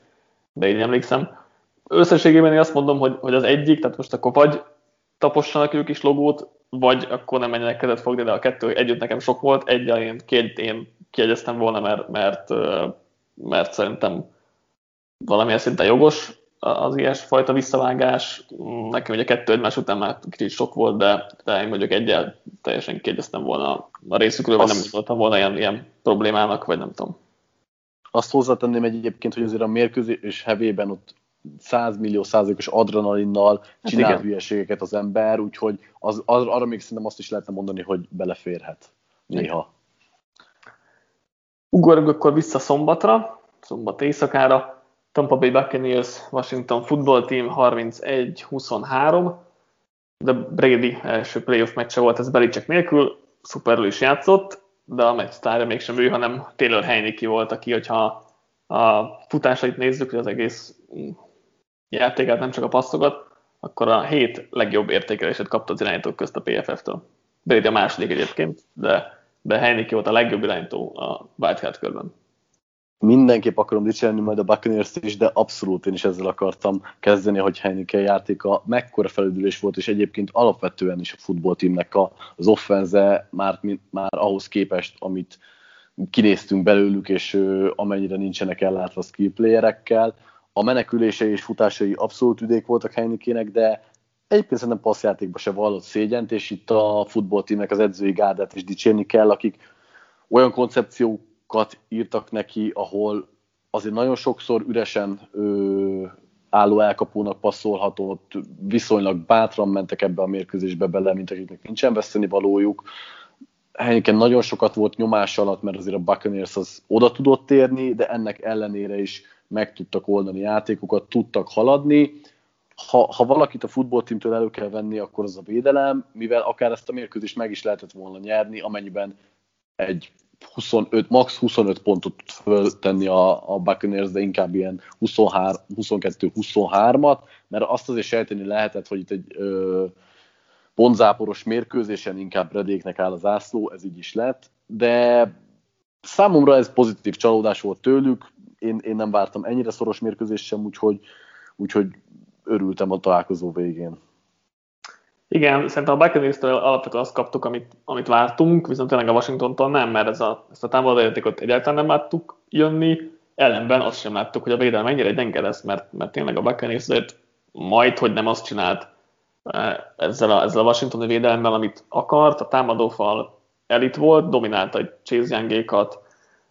de így emlékszem. Összességében én azt mondom, hogy, hogy az egyik, tehát most akkor vagy tapossanak ők is logót, vagy akkor nem menjenek kezet fogni, de a kettő együtt nekem sok volt. Egy én, két én kiegyeztem volna, mert, mert, mert szerintem valamilyen szinten jogos az ilyesfajta visszavágás. Nekem ugye kettő egymás után már kicsit sok volt, de, de én mondjuk egyel teljesen kiegyeztem volna a részükről, vagy nem gondoltam volna ilyen, ilyen problémának, vagy nem tudom. Azt hozzátenném egyébként, hogy azért a mérkőzés hevében ott 100 millió százalékos adrenalinnal hát csinál hülyeségeket az ember, úgyhogy az, az, arra még szerintem azt is lehetne mondani, hogy beleférhet néha. Ugorjunk akkor vissza szombatra, szombat éjszakára. Tampa Bay Buccaneers Washington Football Team 31-23, de Brady első playoff meccse volt, ez Belicek nélkül, szuperül is játszott, de a meccs sztárja mégsem ő, hanem Taylor Heineke volt, aki, hogyha a futásait nézzük, hogy az egész játékát, nem csak a passzokat, akkor a hét legjobb értékelését kapta az irányítók közt a PFF-től. Brady a második egyébként, de, de Heineke volt a legjobb irányító a wildcard körben mindenképp akarom dicsérni majd a buccaneers is, de abszolút én is ezzel akartam kezdeni, hogy Heineken játéka mekkora felüldülés volt, és egyébként alapvetően is a futballteamnek az offenze már, már ahhoz képest, amit kinéztünk belőlük, és amennyire nincsenek ellátva skill playerekkel. A menekülései és futásai abszolút üdék voltak Heinekének, de egyébként szerintem passzjátékban se vallott szégyent, és itt a futballteamnek az edzői gárdát is dicsérni kell, akik olyan koncepciók olyanokat írtak neki, ahol azért nagyon sokszor üresen ö, álló elkapónak passzolhatott, viszonylag bátran mentek ebbe a mérkőzésbe bele, mint akiknek nincsen veszteni valójuk. Heineken nagyon sokat volt nyomás alatt, mert azért a Buccaneers az oda tudott térni, de ennek ellenére is meg tudtak oldani játékokat, tudtak haladni. Ha, ha valakit a futballtímtől elő kell venni, akkor az a védelem, mivel akár ezt a mérkőzést meg is lehetett volna nyerni, amennyiben egy 25, max 25 pontot föltenni a, a Buccaneers, de inkább ilyen 22-23-at, mert azt azért sejteni lehetett, hogy itt egy ö, pontzáporos mérkőzésen inkább redéknek áll az ászló, ez így is lett, de számomra ez pozitív csalódás volt tőlük, én, én nem vártam ennyire szoros mérkőzést sem, úgyhogy, úgyhogy örültem a találkozó végén. Igen, szerintem a Buccaneers-től alapvetően azt kaptuk, amit, amit vártunk, viszont tényleg a Washingtontól nem, mert ez a, ezt a támadójátékot egyáltalán nem láttuk jönni, ellenben azt sem láttuk, hogy a védelem mennyire gyenge lesz, mert, mert tényleg a Buccaneers majd, hogy nem azt csinált eh, ezzel a, ezzel a Washingtoni védelemmel, amit akart, a támadófal elit volt, dominálta egy Chase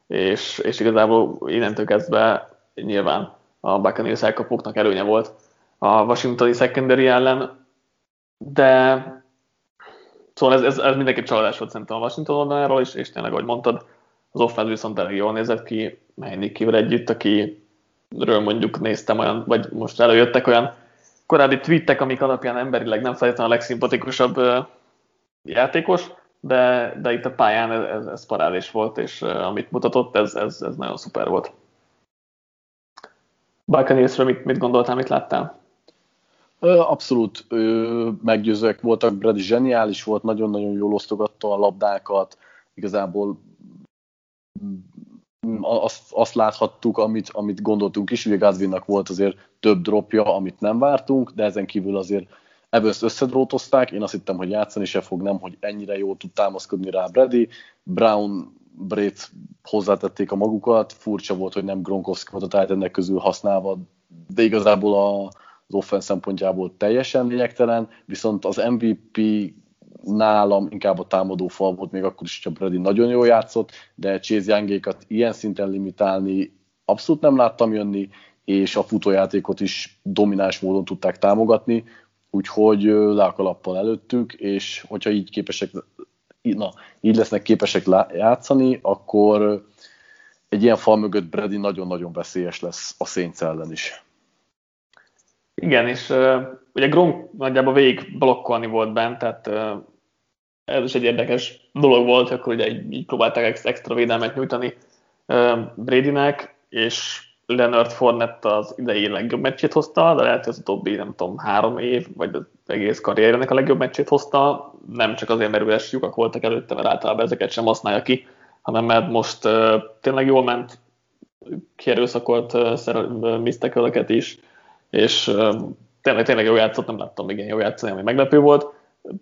és, és igazából innentől kezdve nyilván a Buccaneers elkapóknak előnye volt a Washingtoni secondary ellen, de szóval ez, ez, ez mindenképp csalódás volt szerintem a Washington oldaláról, és, és tényleg, ahogy mondtad, az offense viszont elég jól nézett ki, Heinickivel együtt, akiről mondjuk néztem olyan, vagy most előjöttek olyan korábbi tweetek, amik alapján emberileg nem feltétlenül a legszimpatikusabb játékos, de, de itt a pályán ez, ez, parádés volt, és amit mutatott, ez, ez, ez nagyon szuper volt. Buccaneersről mit, mit gondoltál, mit láttál? Abszolút meggyőzőek voltak, Brady zseniális volt, nagyon-nagyon jól osztogatta a labdákat, igazából mm, azt, azt láthattuk, amit, amit gondoltunk is, ugye Godwinnak volt azért több dropja, amit nem vártunk, de ezen kívül azért Evans összedrótozták, én azt hittem, hogy játszani se fog, nem, hogy ennyire jól tud támaszkodni rá Brady. Brown, Brett hozzátették a magukat, furcsa volt, hogy nem Gronkowski volt a ennek közül használva, de igazából a, az offense szempontjából teljesen lényegtelen, viszont az MVP nálam inkább a támadó fal volt, még akkor is, hogyha Brady nagyon jól játszott, de Chase Youngékat ilyen szinten limitálni abszolút nem láttam jönni, és a futójátékot is domináns módon tudták támogatni, úgyhogy le előttük, és hogyha így képesek, na, így lesznek képesek játszani, akkor egy ilyen fal mögött Brady nagyon-nagyon veszélyes lesz a Saints ellen is. Igen, és uh, ugye Gronk nagyjából végig blokkolni volt bent, tehát uh, ez is egy érdekes dolog volt, akkor ugye így, így próbálták extra védelmet nyújtani uh, Bradynek, és Leonard Fournette az idei legjobb meccsét hozta, de lehet, hogy az utóbbi, nem tudom, három év, vagy az egész karriernek a legjobb meccsét hozta, nem csak azért, mert üres lyukak voltak előtte, mert általában ezeket sem használja ki, hanem mert most uh, tényleg jól ment, kierőszakolt uh, misztekölöket is, és tényleg, tényleg jó játszott, nem láttam még ilyen jó játszani, ami meglepő volt.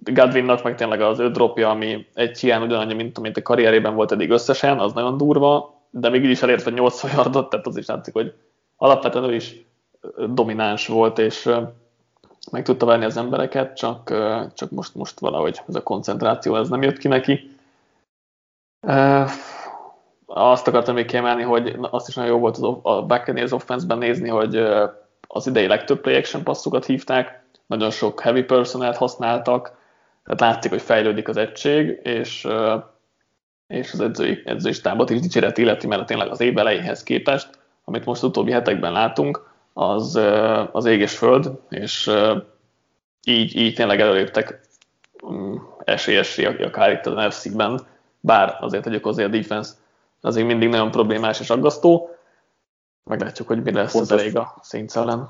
Godwinnak meg tényleg az ő dropja, ami egy hiány ugyanannyi, mint amint a karrierében volt eddig összesen, az nagyon durva, de még így is elért, hogy 80 yardot, tehát az is látszik, hogy alapvetően ő is domináns volt, és meg tudta venni az embereket, csak, csak most, most valahogy ez a koncentráció ez nem jött ki neki. Azt akartam még kiemelni, hogy azt is nagyon jó volt az, a Buccaneers offense-ben nézni, hogy az idei legtöbb play action passzokat hívták, nagyon sok heavy personelt használtak, tehát látszik, hogy fejlődik az egység, és, és az edzői, edzői stábot is dicséret illeti, mert tényleg az év elejéhez képest, amit most utóbbi hetekben látunk, az, az ég és föld, és így, így tényleg előléptek um, esélyesi akár itt az NFC-ben, bár azért tegyük hozzá a defense azért mindig nagyon problémás és aggasztó. Meglátjuk, hogy mi lesz Pont az elég a Saints ellen.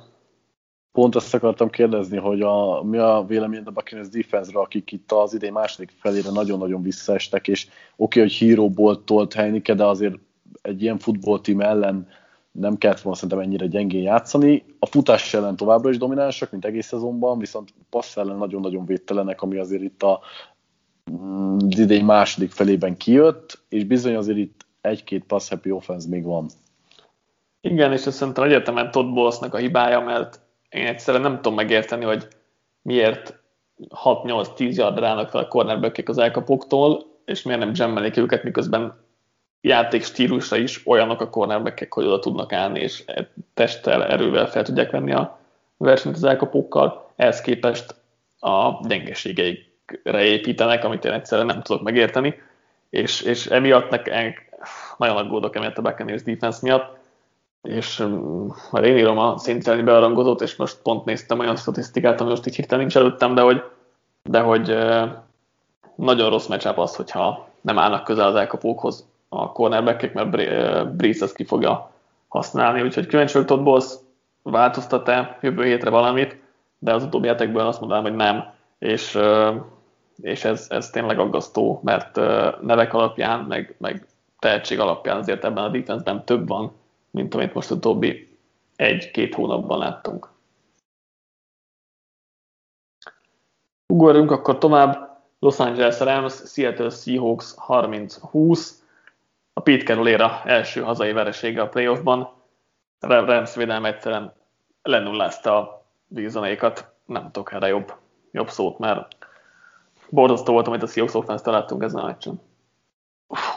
Pont ezt akartam kérdezni, hogy a, mi a véleményed a Buccaneers defense-ra, akik itt az idén második felére nagyon-nagyon visszaestek, és oké, okay, hogy híróból tolt Heinike, de azért egy ilyen futballtím ellen nem kellett volna szerintem ennyire gyengén játszani. A futás ellen továbbra is dominánsak, mint egész szezonban, viszont passz ellen nagyon-nagyon védtelenek, ami azért itt a mm, idei második felében kijött, és bizony azért itt egy-két pass happy offense még van. Igen, és ezt szerintem egyetemen Todd Bowlesnak a hibája, mert én egyszerűen nem tudom megérteni, hogy miért 6-8-10 yardra állnak fel a cornerback az elkapóktól, és miért nem jammelik őket, miközben játék stílusa is olyanok a cornerback hogy oda tudnak állni, és testtel, erővel fel tudják venni a versenyt az elkapókkal. Ehhez képest a gyengeségeikre építenek, amit én egyszerűen nem tudok megérteni, és, és emiatt nekem nagyon aggódok emiatt a Buccaneers defense miatt, és már én írom a szintelni bearangozót, és most pont néztem olyan statisztikát, ami most így hirtelen nincs előttem, de hogy, de hogy nagyon rossz matchup az, hogyha nem állnak közel az elkapókhoz a cornerback mert Breeze ezt ki fogja használni, úgyhogy kíváncsi vagyok, Todd Bowles változtat-e jövő hétre valamit, de az utóbbi hetekből azt mondanám, hogy nem, és, és ez, ez tényleg aggasztó, mert nevek alapján, meg, meg tehetség alapján azért ebben a defense több van, mint amit most utóbbi egy-két hónapban láttunk. Ugorjunk akkor tovább. Los Angeles Rams, Seattle Seahawks 30-20 a Pete Carroll első hazai veresége a playoffban. Rams védelme egyszerűen lenullázta a vízonékat. Nem tudok erre jobb, jobb szót, mert borzasztó volt, amit a Seahawks offense láttunk ezen a meccsen.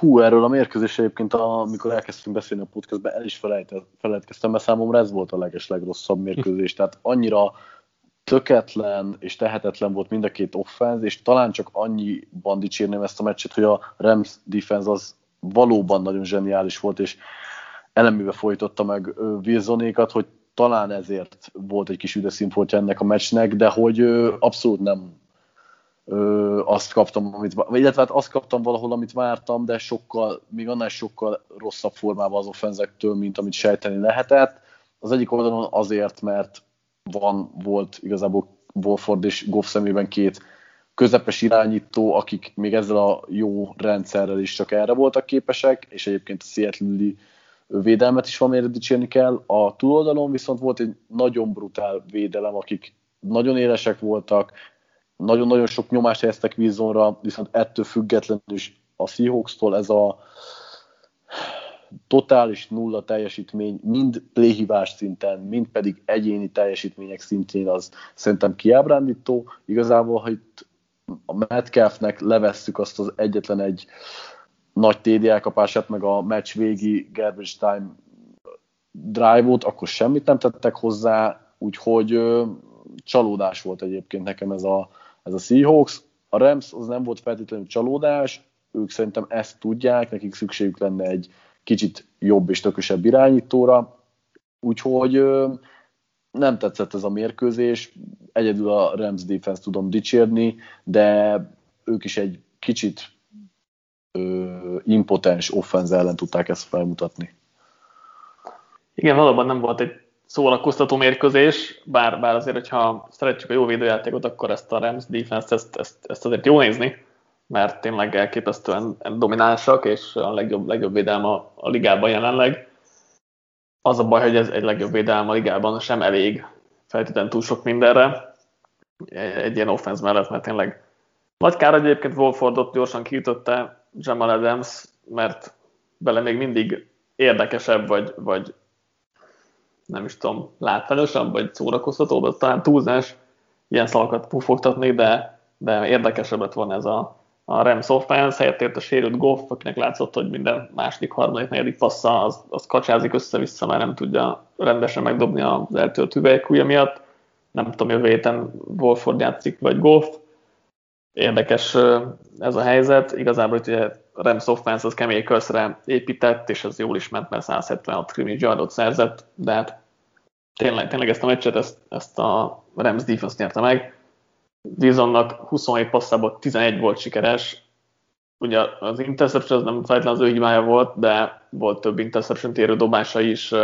Hú, erről a mérkőzés egyébként, amikor elkezdtünk beszélni a podcastben, el is felejtkeztem, mert számomra ez volt a leges legrosszabb mérkőzés. Tehát annyira töketlen és tehetetlen volt mind a két offense, és talán csak annyiban dicsérném ezt a meccset, hogy a Rams defense az valóban nagyon zseniális volt, és elemébe folytotta meg Wilsonékat, hogy talán ezért volt egy kis üdeszínfoltja ennek a meccsnek, de hogy abszolút nem azt kaptam, amit, illetve hát azt kaptam valahol, amit vártam, de sokkal, még annál sokkal rosszabb formában az offenzektől, mint amit sejteni lehetett. Az egyik oldalon azért, mert van, volt igazából Wolford és Goff szemében két közepes irányító, akik még ezzel a jó rendszerrel is csak erre voltak képesek, és egyébként a seattle védelmet is van dicsérni kell. A túloldalon viszont volt egy nagyon brutál védelem, akik nagyon élesek voltak, nagyon-nagyon sok nyomást helyeztek vízonra, viszont ettől függetlenül is a Seahawks-tól ez a totális nulla teljesítmény, mind playhívás szinten, mind pedig egyéni teljesítmények szintjén az szerintem kiábrándító. Igazából, ha itt a Metcalfnek levesszük azt az egyetlen egy nagy TD elkapását, meg a meccs végi garbage time drive-ot, akkor semmit nem tettek hozzá, úgyhogy ö, csalódás volt egyébként nekem ez a, ez a Seahawks. A Rams az nem volt feltétlenül csalódás, ők szerintem ezt tudják, nekik szükségük lenne egy kicsit jobb és tökösebb irányítóra, úgyhogy nem tetszett ez a mérkőzés, egyedül a Rams defense tudom dicsérni, de ők is egy kicsit ö, impotens offense ellen tudták ezt felmutatni. Igen, valóban nem volt egy szórakoztató mérkőzés, bár, bár azért, hogyha szeretjük a jó védőjátékot, akkor ezt a Rams defense ezt, ezt, ezt azért jó nézni, mert tényleg elképesztően dominánsak, és a legjobb, legjobb védelme a, ligában jelenleg. Az a baj, hogy ez egy legjobb védelem a ligában sem elég feltétlenül túl sok mindenre egy ilyen offense mellett, mert tényleg nagy kár egyébként Wolfordot gyorsan kiütötte Jamal Adams, mert bele még mindig érdekesebb, vagy, vagy nem is tudom, látványosabb, vagy szórakoztatóbb, az talán túlzás ilyen szalakat pufogtatni, de, de érdekesebb lett volna ez a, a Rams offense, helyett a sérült Goff, akinek látszott, hogy minden második, harmadik, negyedik passza, az, az kacsázik össze-vissza, mert nem tudja rendesen megdobni az eltört hüvelykúja miatt. Nem tudom, jövő héten Wolford játszik, vagy Goff. Érdekes ez a helyzet. Igazából hogy ugye Rams offense az kemény körszre épített, és ez jól is ment, mert 176 scrimmage yardot szerzett, de hát tényleg, tényleg ezt a meccset, ezt, ezt a Rams defense nyerte meg Wilsonnak 27 passzából 11 volt sikeres, ugye az interception az nem feltétlenül az ő hibája volt, de volt több interception térő dobása is,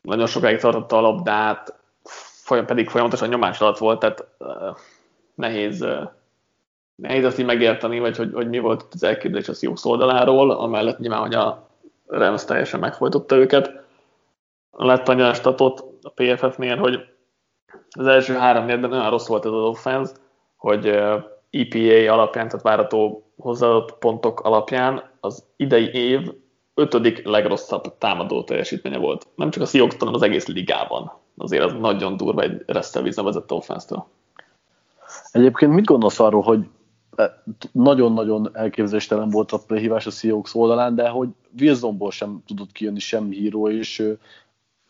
nagyon sokáig tartotta a labdát, pedig folyamatosan nyomás alatt volt, tehát nehéz, nehéz azt így megérteni, vagy hogy, hogy mi volt az elképzelés a Sioux oldaláról, amellett nyilván, hogy a Rams teljesen megfojtotta őket. Lett annyi statot a PFF-nél, hogy az első három évben olyan rossz volt ez az offense, hogy EPA alapján, tehát várató hozzáadott pontok alapján az idei év ötödik legrosszabb támadó teljesítménye volt. Nem csak a Seahawks, hanem az egész ligában. Azért az nagyon durva egy Resztel vezette offense Egyébként mit gondolsz arról, hogy nagyon-nagyon elképzeléstelen volt a hívás a Seahawks oldalán, de hogy Wilsonból sem tudott kijönni sem híró, és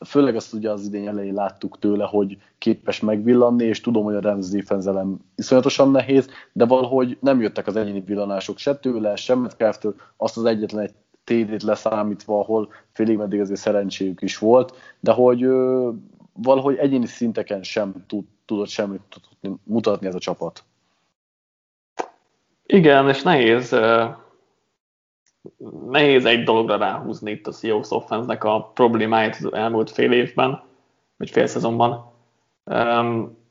főleg azt ugye az idén elején láttuk tőle, hogy képes megvillanni, és tudom, hogy a Rams defense iszonyatosan nehéz, de valahogy nem jöttek az egyéni villanások se tőle, sem Metcalftől, azt az egyetlen egy TD-t leszámítva, ahol félig meddig azért szerencséjük is volt, de hogy ö, valahogy egyéni szinteken sem tud, tudott semmit mutatni ez a csapat. Igen, és nehéz nehéz egy dologra ráhúzni itt a Seahawks offense a problémáit az elmúlt fél évben, vagy fél szezonban,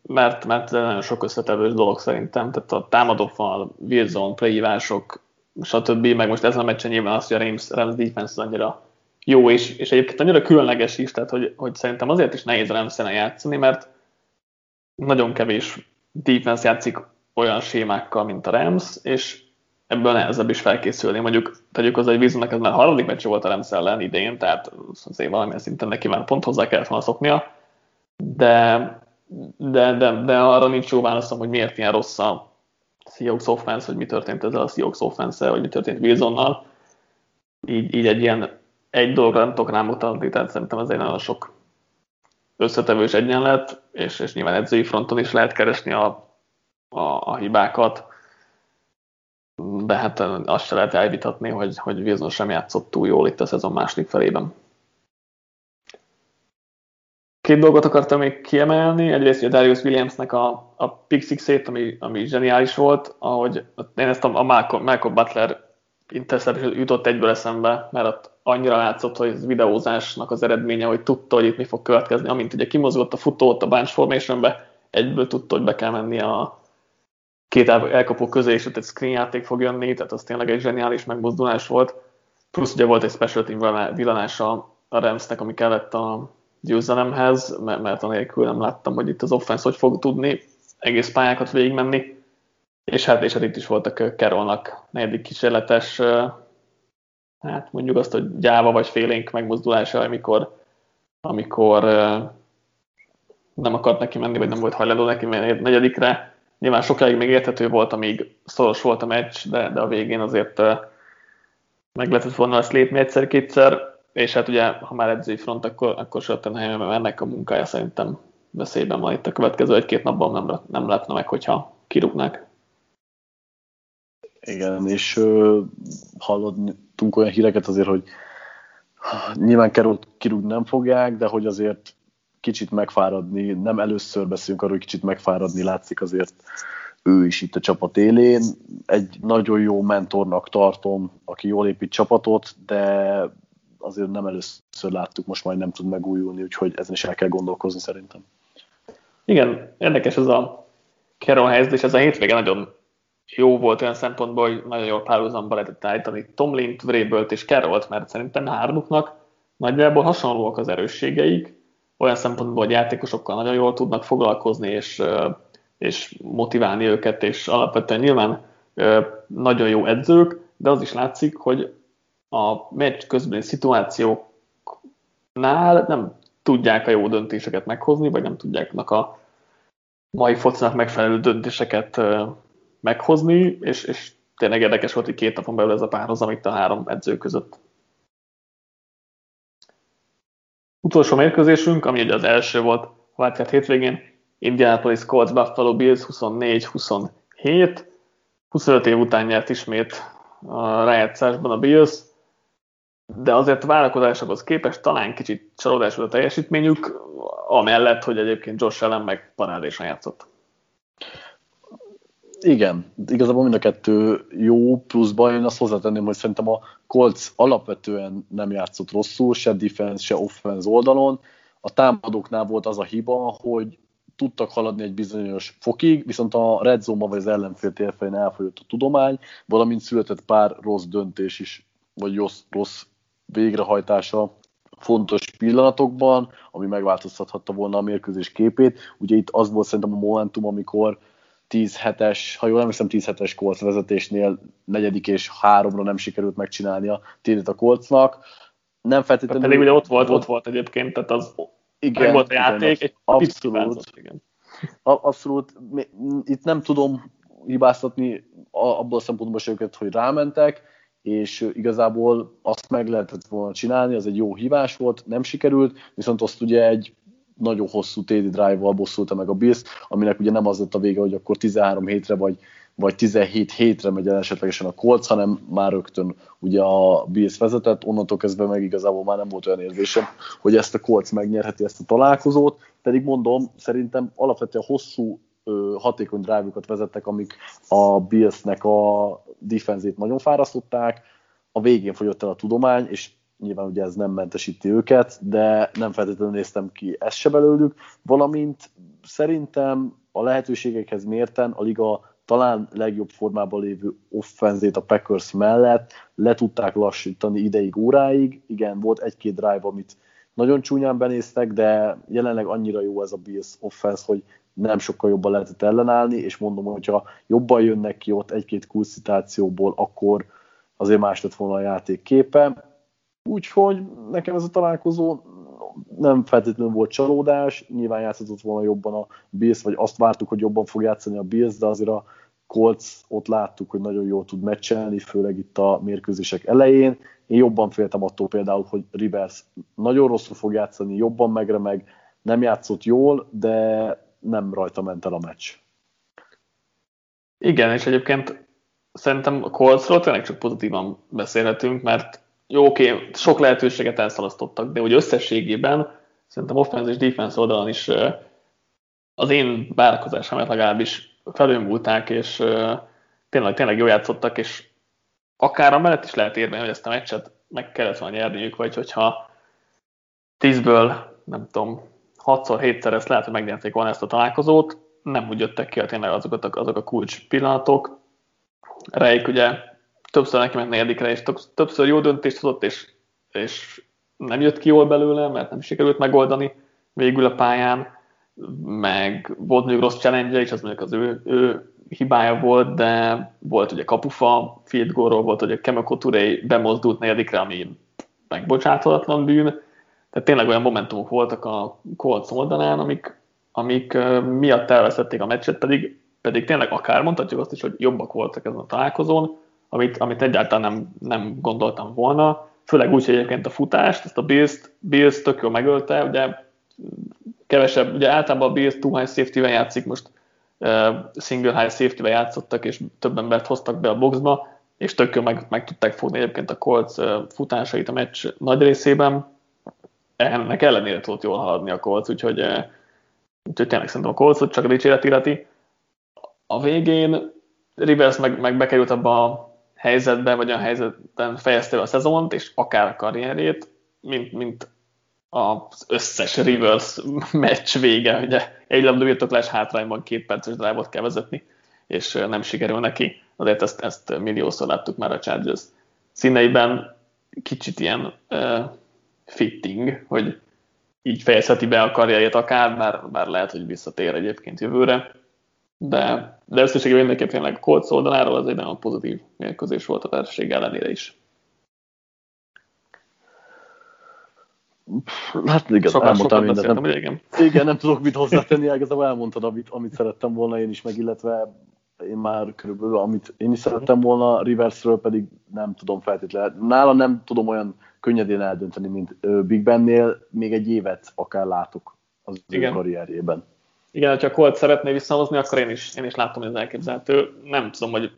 mert, mert nagyon sok összetevős dolog szerintem, tehát a támadófal, Wilson, playhívások, stb. Meg most ezen a meccsen nyilván az, hogy a Rams, Rams defense annyira jó, és, és egyébként annyira különleges is, tehát hogy, hogy szerintem azért is nehéz a rams játszani, mert nagyon kevés defense játszik olyan sémákkal, mint a Rams, és ebből nehezebb is felkészülni. Mondjuk tegyük hozzá, hogy Vízumnak ez már harmadik meccs volt a Rams ellen idén, tehát azért valamilyen szinten neki már pont hozzá kellett volna szoknia, de, de, de, de arra nincs jó válaszom, hogy miért ilyen rossz a Seahawks offense, hogy mi történt ezzel a Seahawks offense vagy mi történt Wilsonnal. Így, így egy ilyen egy dologra nem tudok rámutatni, tehát szerintem ez egy nagyon sok összetevős egyenlet, és, és nyilván edzői fronton is lehet keresni a, a, a hibákat de hát azt se lehet elvitatni, hogy, hogy Wilson sem játszott túl jól itt a szezon második felében. Két dolgot akartam még kiemelni. Egyrészt a Darius Williamsnek a, a pick ami, ami zseniális volt, ahogy én ezt a, a Malcolm, Malcolm Butler interception jutott egyből eszembe, mert ott annyira látszott, hogy ez videózásnak az eredménye, hogy tudta, hogy itt mi fog következni. Amint ugye kimozgott a futót a bunch formationbe, egyből tudta, hogy be kell menni a, két elkapó közé, és ott egy screen játék fog jönni, tehát az tényleg egy zseniális megmozdulás volt. Plusz ugye volt egy special team villanása a Ramsnek, ami kellett a győzelemhez, mert, anélkül nem láttam, hogy itt az offense hogy fog tudni egész pályákat végigmenni. És hát, és hát itt is voltak Carrollnak negyedik kísérletes, hát mondjuk azt, hogy gyáva vagy félénk megmozdulása, amikor, amikor nem akart neki menni, vagy nem volt hajlandó neki menni negyedikre, Nyilván sokáig még érthető volt, amíg szoros volt a meccs, de, de a végén azért meg lehetett volna ezt lépni egyszer-kétszer, és hát ugye, ha már edzői front, akkor, akkor Schottenheim ennek a munkája szerintem veszélyben van itt a következő egy-két napban nem, nem lehetne meg, hogyha kirúgnák. Igen, és uh, hallottunk olyan híreket azért, hogy nyilván Került kirúgni nem fogják, de hogy azért kicsit megfáradni, nem először beszélünk arról, hogy kicsit megfáradni látszik azért ő is itt a csapat élén. Egy nagyon jó mentornak tartom, aki jól épít csapatot, de azért nem először láttuk, most majd nem tud megújulni, úgyhogy ezen is el kell gondolkozni szerintem. Igen, érdekes ez a Carroll helyzet, és ez a hétvége nagyon jó volt olyan szempontból, hogy nagyon jól párhuzamba lehetett állítani Tomlint, Vrabelt és Carrollt, mert szerintem hármuknak nagyjából hasonlóak az erősségeik, olyan szempontból, hogy játékosokkal nagyon jól tudnak foglalkozni, és, és motiválni őket, és alapvetően nyilván nagyon jó edzők, de az is látszik, hogy a meccs közbeni szituációknál nem tudják a jó döntéseket meghozni, vagy nem tudják a mai focinak megfelelő döntéseket meghozni, és, és tényleg érdekes volt, hogy két napon belül ez a párhozam itt a három edző között. Utolsó mérkőzésünk, ami ugye az első volt Wildcard hétvégén, Indianapolis Colts Buffalo Bills 24-27. 25 év után nyert ismét a rájátszásban a Bills, de azért várakozásokhoz képest talán kicsit csalódás volt a teljesítményük, amellett, hogy egyébként Josh Allen meg parádésan játszott. Igen, igazából mind a kettő jó, pluszban én azt hozzátenném, hogy szerintem a Colts alapvetően nem játszott rosszul, se defense, se offense oldalon. A támadóknál volt az a hiba, hogy tudtak haladni egy bizonyos fokig, viszont a red zone vagy az ellenfél térfelén elfolyott a tudomány, valamint született pár rossz döntés is, vagy rossz, rossz végrehajtása fontos pillanatokban, ami megváltoztathatta volna a mérkőzés képét. Ugye itt az volt szerintem a momentum, amikor 10 hetes, ha jól emlékszem, 10 hetes Colts vezetésnél negyedik és háromra nem sikerült megcsinálni a tédét a Coltsnak. Nem feltétlenül... Pedig ugye ott volt, ott volt egyébként, tehát az igen, meg volt a játék, igen, egy abszolút, igen. Abszolút. Itt nem tudom hibáztatni abból a szempontból se őket, hogy rámentek, és igazából azt meg lehetett volna csinálni, az egy jó hívás volt, nem sikerült, viszont azt ugye egy nagyon hosszú TD drive-val bosszulta meg a Bills, aminek ugye nem az lett a vége, hogy akkor 13 hétre vagy, vagy 17 hétre megy el esetlegesen a Colts, hanem már rögtön ugye a Bills vezetett, onnantól kezdve meg igazából már nem volt olyan érzésem, hogy ezt a Colts megnyerheti ezt a találkozót, pedig mondom, szerintem alapvetően hosszú hatékony drive-okat vezettek, amik a Billsnek a defenzét nagyon fárasztották, a végén fogyott el a tudomány, és nyilván ugye ez nem mentesíti őket, de nem feltétlenül néztem ki ezt se belőlük, valamint szerintem a lehetőségekhez mérten a liga talán legjobb formában lévő offenzét a Packers mellett le tudták lassítani ideig, óráig. Igen, volt egy-két drive, amit nagyon csúnyán benéztek, de jelenleg annyira jó ez a Bills offense, hogy nem sokkal jobban lehetett ellenállni, és mondom, hogyha jobban jönnek ki ott egy-két kulcitációból, akkor azért más lett volna a játék képe. Úgyhogy nekem ez a találkozó nem feltétlenül volt csalódás, nyilván játszhatott volna jobban a Bills, vagy azt vártuk, hogy jobban fog játszani a Bills, de azért a Colts ott láttuk, hogy nagyon jól tud meccselni, főleg itt a mérkőzések elején. Én jobban féltem attól például, hogy Rivers nagyon rosszul fog játszani, jobban megremeg, nem játszott jól, de nem rajta ment el a meccs. Igen, és egyébként szerintem a Coltsról tényleg csak pozitívan beszélhetünk, mert jó, oké, sok lehetőséget elszalasztottak, de úgy összességében szerintem offense és defense oldalon is az én várakozásomat legalábbis felülmúlták, és tényleg, tényleg jól játszottak, és akár a mellett is lehet érni, hogy ezt a meccset meg kellett volna nyerniük, vagy hogyha tízből, nem tudom, hatszor, hétszer ezt lehet, hogy megnyerték volna ezt a találkozót, nem úgy jöttek ki a tényleg azokat a, azok a kulcs pillanatok. Rejk ugye többször neki ment negyedikre, és többször jó döntést hozott, és, és nem jött ki jól belőle, mert nem sikerült megoldani végül a pályán, meg volt mondjuk rossz challenge és az mondjuk az ő, ő hibája volt, de volt ugye kapufa, field goal volt, hogy a Kemeko bemozdult negyedikre, ami megbocsáthatatlan bűn, tehát tényleg olyan momentumok voltak a Colts oldalán, amik, amik miatt elveszették a meccset, pedig, pedig tényleg akár mondhatjuk azt is, hogy jobbak voltak ezen a találkozón, amit, amit egyáltalán nem, nem gondoltam volna, főleg úgy, hogy egyébként a futást, ezt a Bills, Bills tök jól megölte, ugye kevesebb, ugye általában a Bills two high safety-vel játszik, most uh, single high safety-vel játszottak, és több embert hoztak be a boxba, és tök jól meg, meg tudták fogni egyébként a Colts uh, futásait a meccs nagy részében, ennek ellenére tudott jól haladni a Colts, úgyhogy, uh, úgyhogy tényleg szerintem a Colts csak a dicséret illeti. A végén Rivers meg, meg bekerült abba a helyzetben, vagy olyan helyzetben fejezte a szezont, és akár a karrierjét, mint, mint az összes Rivers meccs vége, ugye egy labdabirtoklás hátrányban két perces drive kell vezetni, és nem sikerül neki. Azért ezt, ezt milliószor láttuk már a Chargers színeiben. Kicsit ilyen uh, fitting, hogy így fejezheti be a karrierjét akár, bár, bár lehet, hogy visszatér egyébként jövőre de, de összességében mindenképp tényleg Colts oldaláról az egy nagyon pozitív mérkőzés volt a verseny ellenére is. Hát igen, sokat, elmondtam mindent. Nem, igen. igen, nem tudok mit hozzátenni, igazából elmondtad, amit, amit szerettem volna én is meg, illetve én már körülbelül, amit én is szerettem volna, Riversről pedig nem tudom feltétlenül. Nála nem tudom olyan könnyedén eldönteni, mint Big Bennél, még egy évet akár látok az Igen. ő karrierjében. Igen, ha Colt szeretné visszahozni, akkor én is, én is látom, hogy ez elképzelhető. Nem tudom, hogy,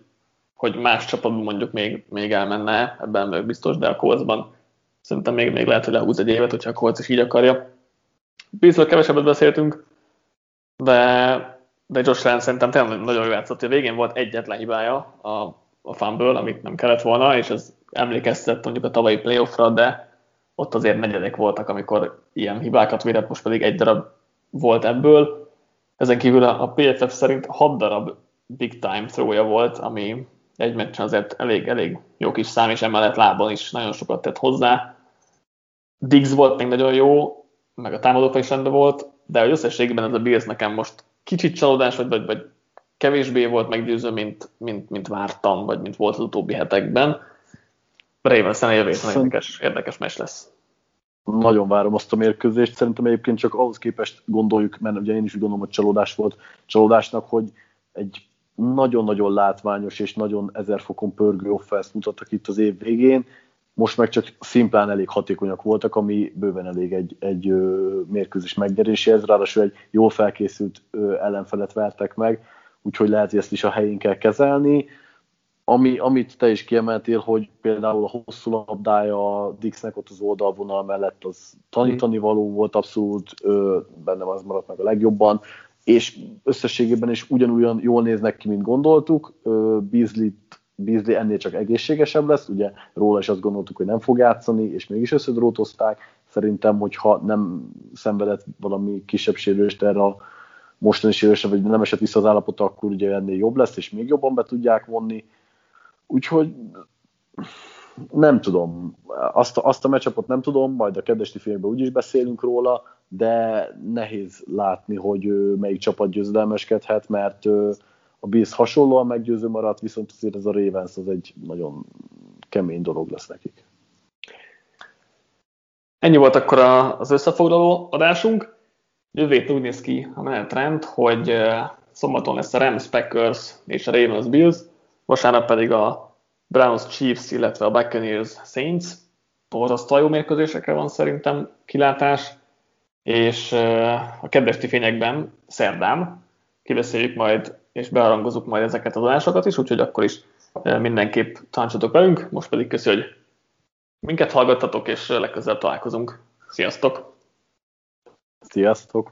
hogy más csapatban mondjuk még, még elmenne, ebben vagyok biztos, de a Coltsban szerintem még, még lehet, hogy lehúz egy évet, hogyha a Colts is így akarja. Biztos kevesebbet beszéltünk, de, de Josh Allen szerintem tényleg nagyon jó játszott. A végén volt egyetlen hibája a, a fumble, amit nem kellett volna, és ez emlékeztet mondjuk a tavalyi playoffra, de ott azért negyedek voltak, amikor ilyen hibákat védett, most pedig egy darab volt ebből. Ezen kívül a PFF szerint 6 darab big time throwja volt, ami egy meccsen azért elég, elég jó kis szám, és emellett lábon is nagyon sokat tett hozzá. Diggs volt még nagyon jó, meg a támadófa is rendben volt, de hogy összességében ez a Bills nekem most kicsit csalódás, vagy, vagy, vagy kevésbé volt meggyőző, mint, mint, mint vártam, vagy mint volt az utóbbi hetekben. Ravens a jövő érdekes, érdekes mes lesz. Nagyon várom azt a mérkőzést. Szerintem egyébként csak ahhoz képest gondoljuk, mert ugye én is úgy gondolom, hogy csalódás volt csalódásnak, hogy egy nagyon-nagyon látványos és nagyon ezer fokon pörgő offense mutattak itt az év végén, most meg csak szimplán elég hatékonyak voltak, ami bőven elég egy, egy ö, mérkőzés megnyeréséhez, ráadásul egy jól felkészült ö, ellenfelet vertek meg, úgyhogy lehet, hogy ezt is a helyén kell kezelni. Ami, amit te is kiemeltél, hogy például a hosszú labdája a Dixnek ott az oldalvonal mellett az tanítani való volt abszolút, ö, bennem az maradt meg a legjobban, és összességében is ugyanúgyan jól néznek ki, mint gondoltuk. Beasley Beasley ennél csak egészségesebb lesz, ugye róla is azt gondoltuk, hogy nem fog játszani, és mégis összedrótozták. Szerintem, hogyha nem szenvedett valami kisebb sérülést erre a mostani sérülésre, vagy nem esett vissza az állapota, akkor ugye ennél jobb lesz, és még jobban be tudják vonni. Úgyhogy nem tudom, azt a, azt a meccsapot nem tudom, majd a kedvesti filmben úgyis beszélünk róla, de nehéz látni, hogy melyik csapat győzedelmeskedhet, mert a Bills hasonlóan meggyőző maradt, viszont azért ez a Ravens az egy nagyon kemény dolog lesz nekik. Ennyi volt akkor az összefoglaló adásunk. Jövő úgy néz ki a menetrend, hogy szombaton lesz a Rams, Packers és a Ravens Bills, vasárnap pedig a Browns Chiefs, illetve a Buccaneers Saints. Borzasztó jó mérkőzésekre van szerintem kilátás, és a kedvesti fényekben szerdán kibeszéljük majd és bearangozunk majd ezeket az adásokat is, úgyhogy akkor is mindenképp tanácsatok velünk. Most pedig köszi, hogy minket hallgattatok, és legközelebb találkozunk. Sziasztok! Sziasztok!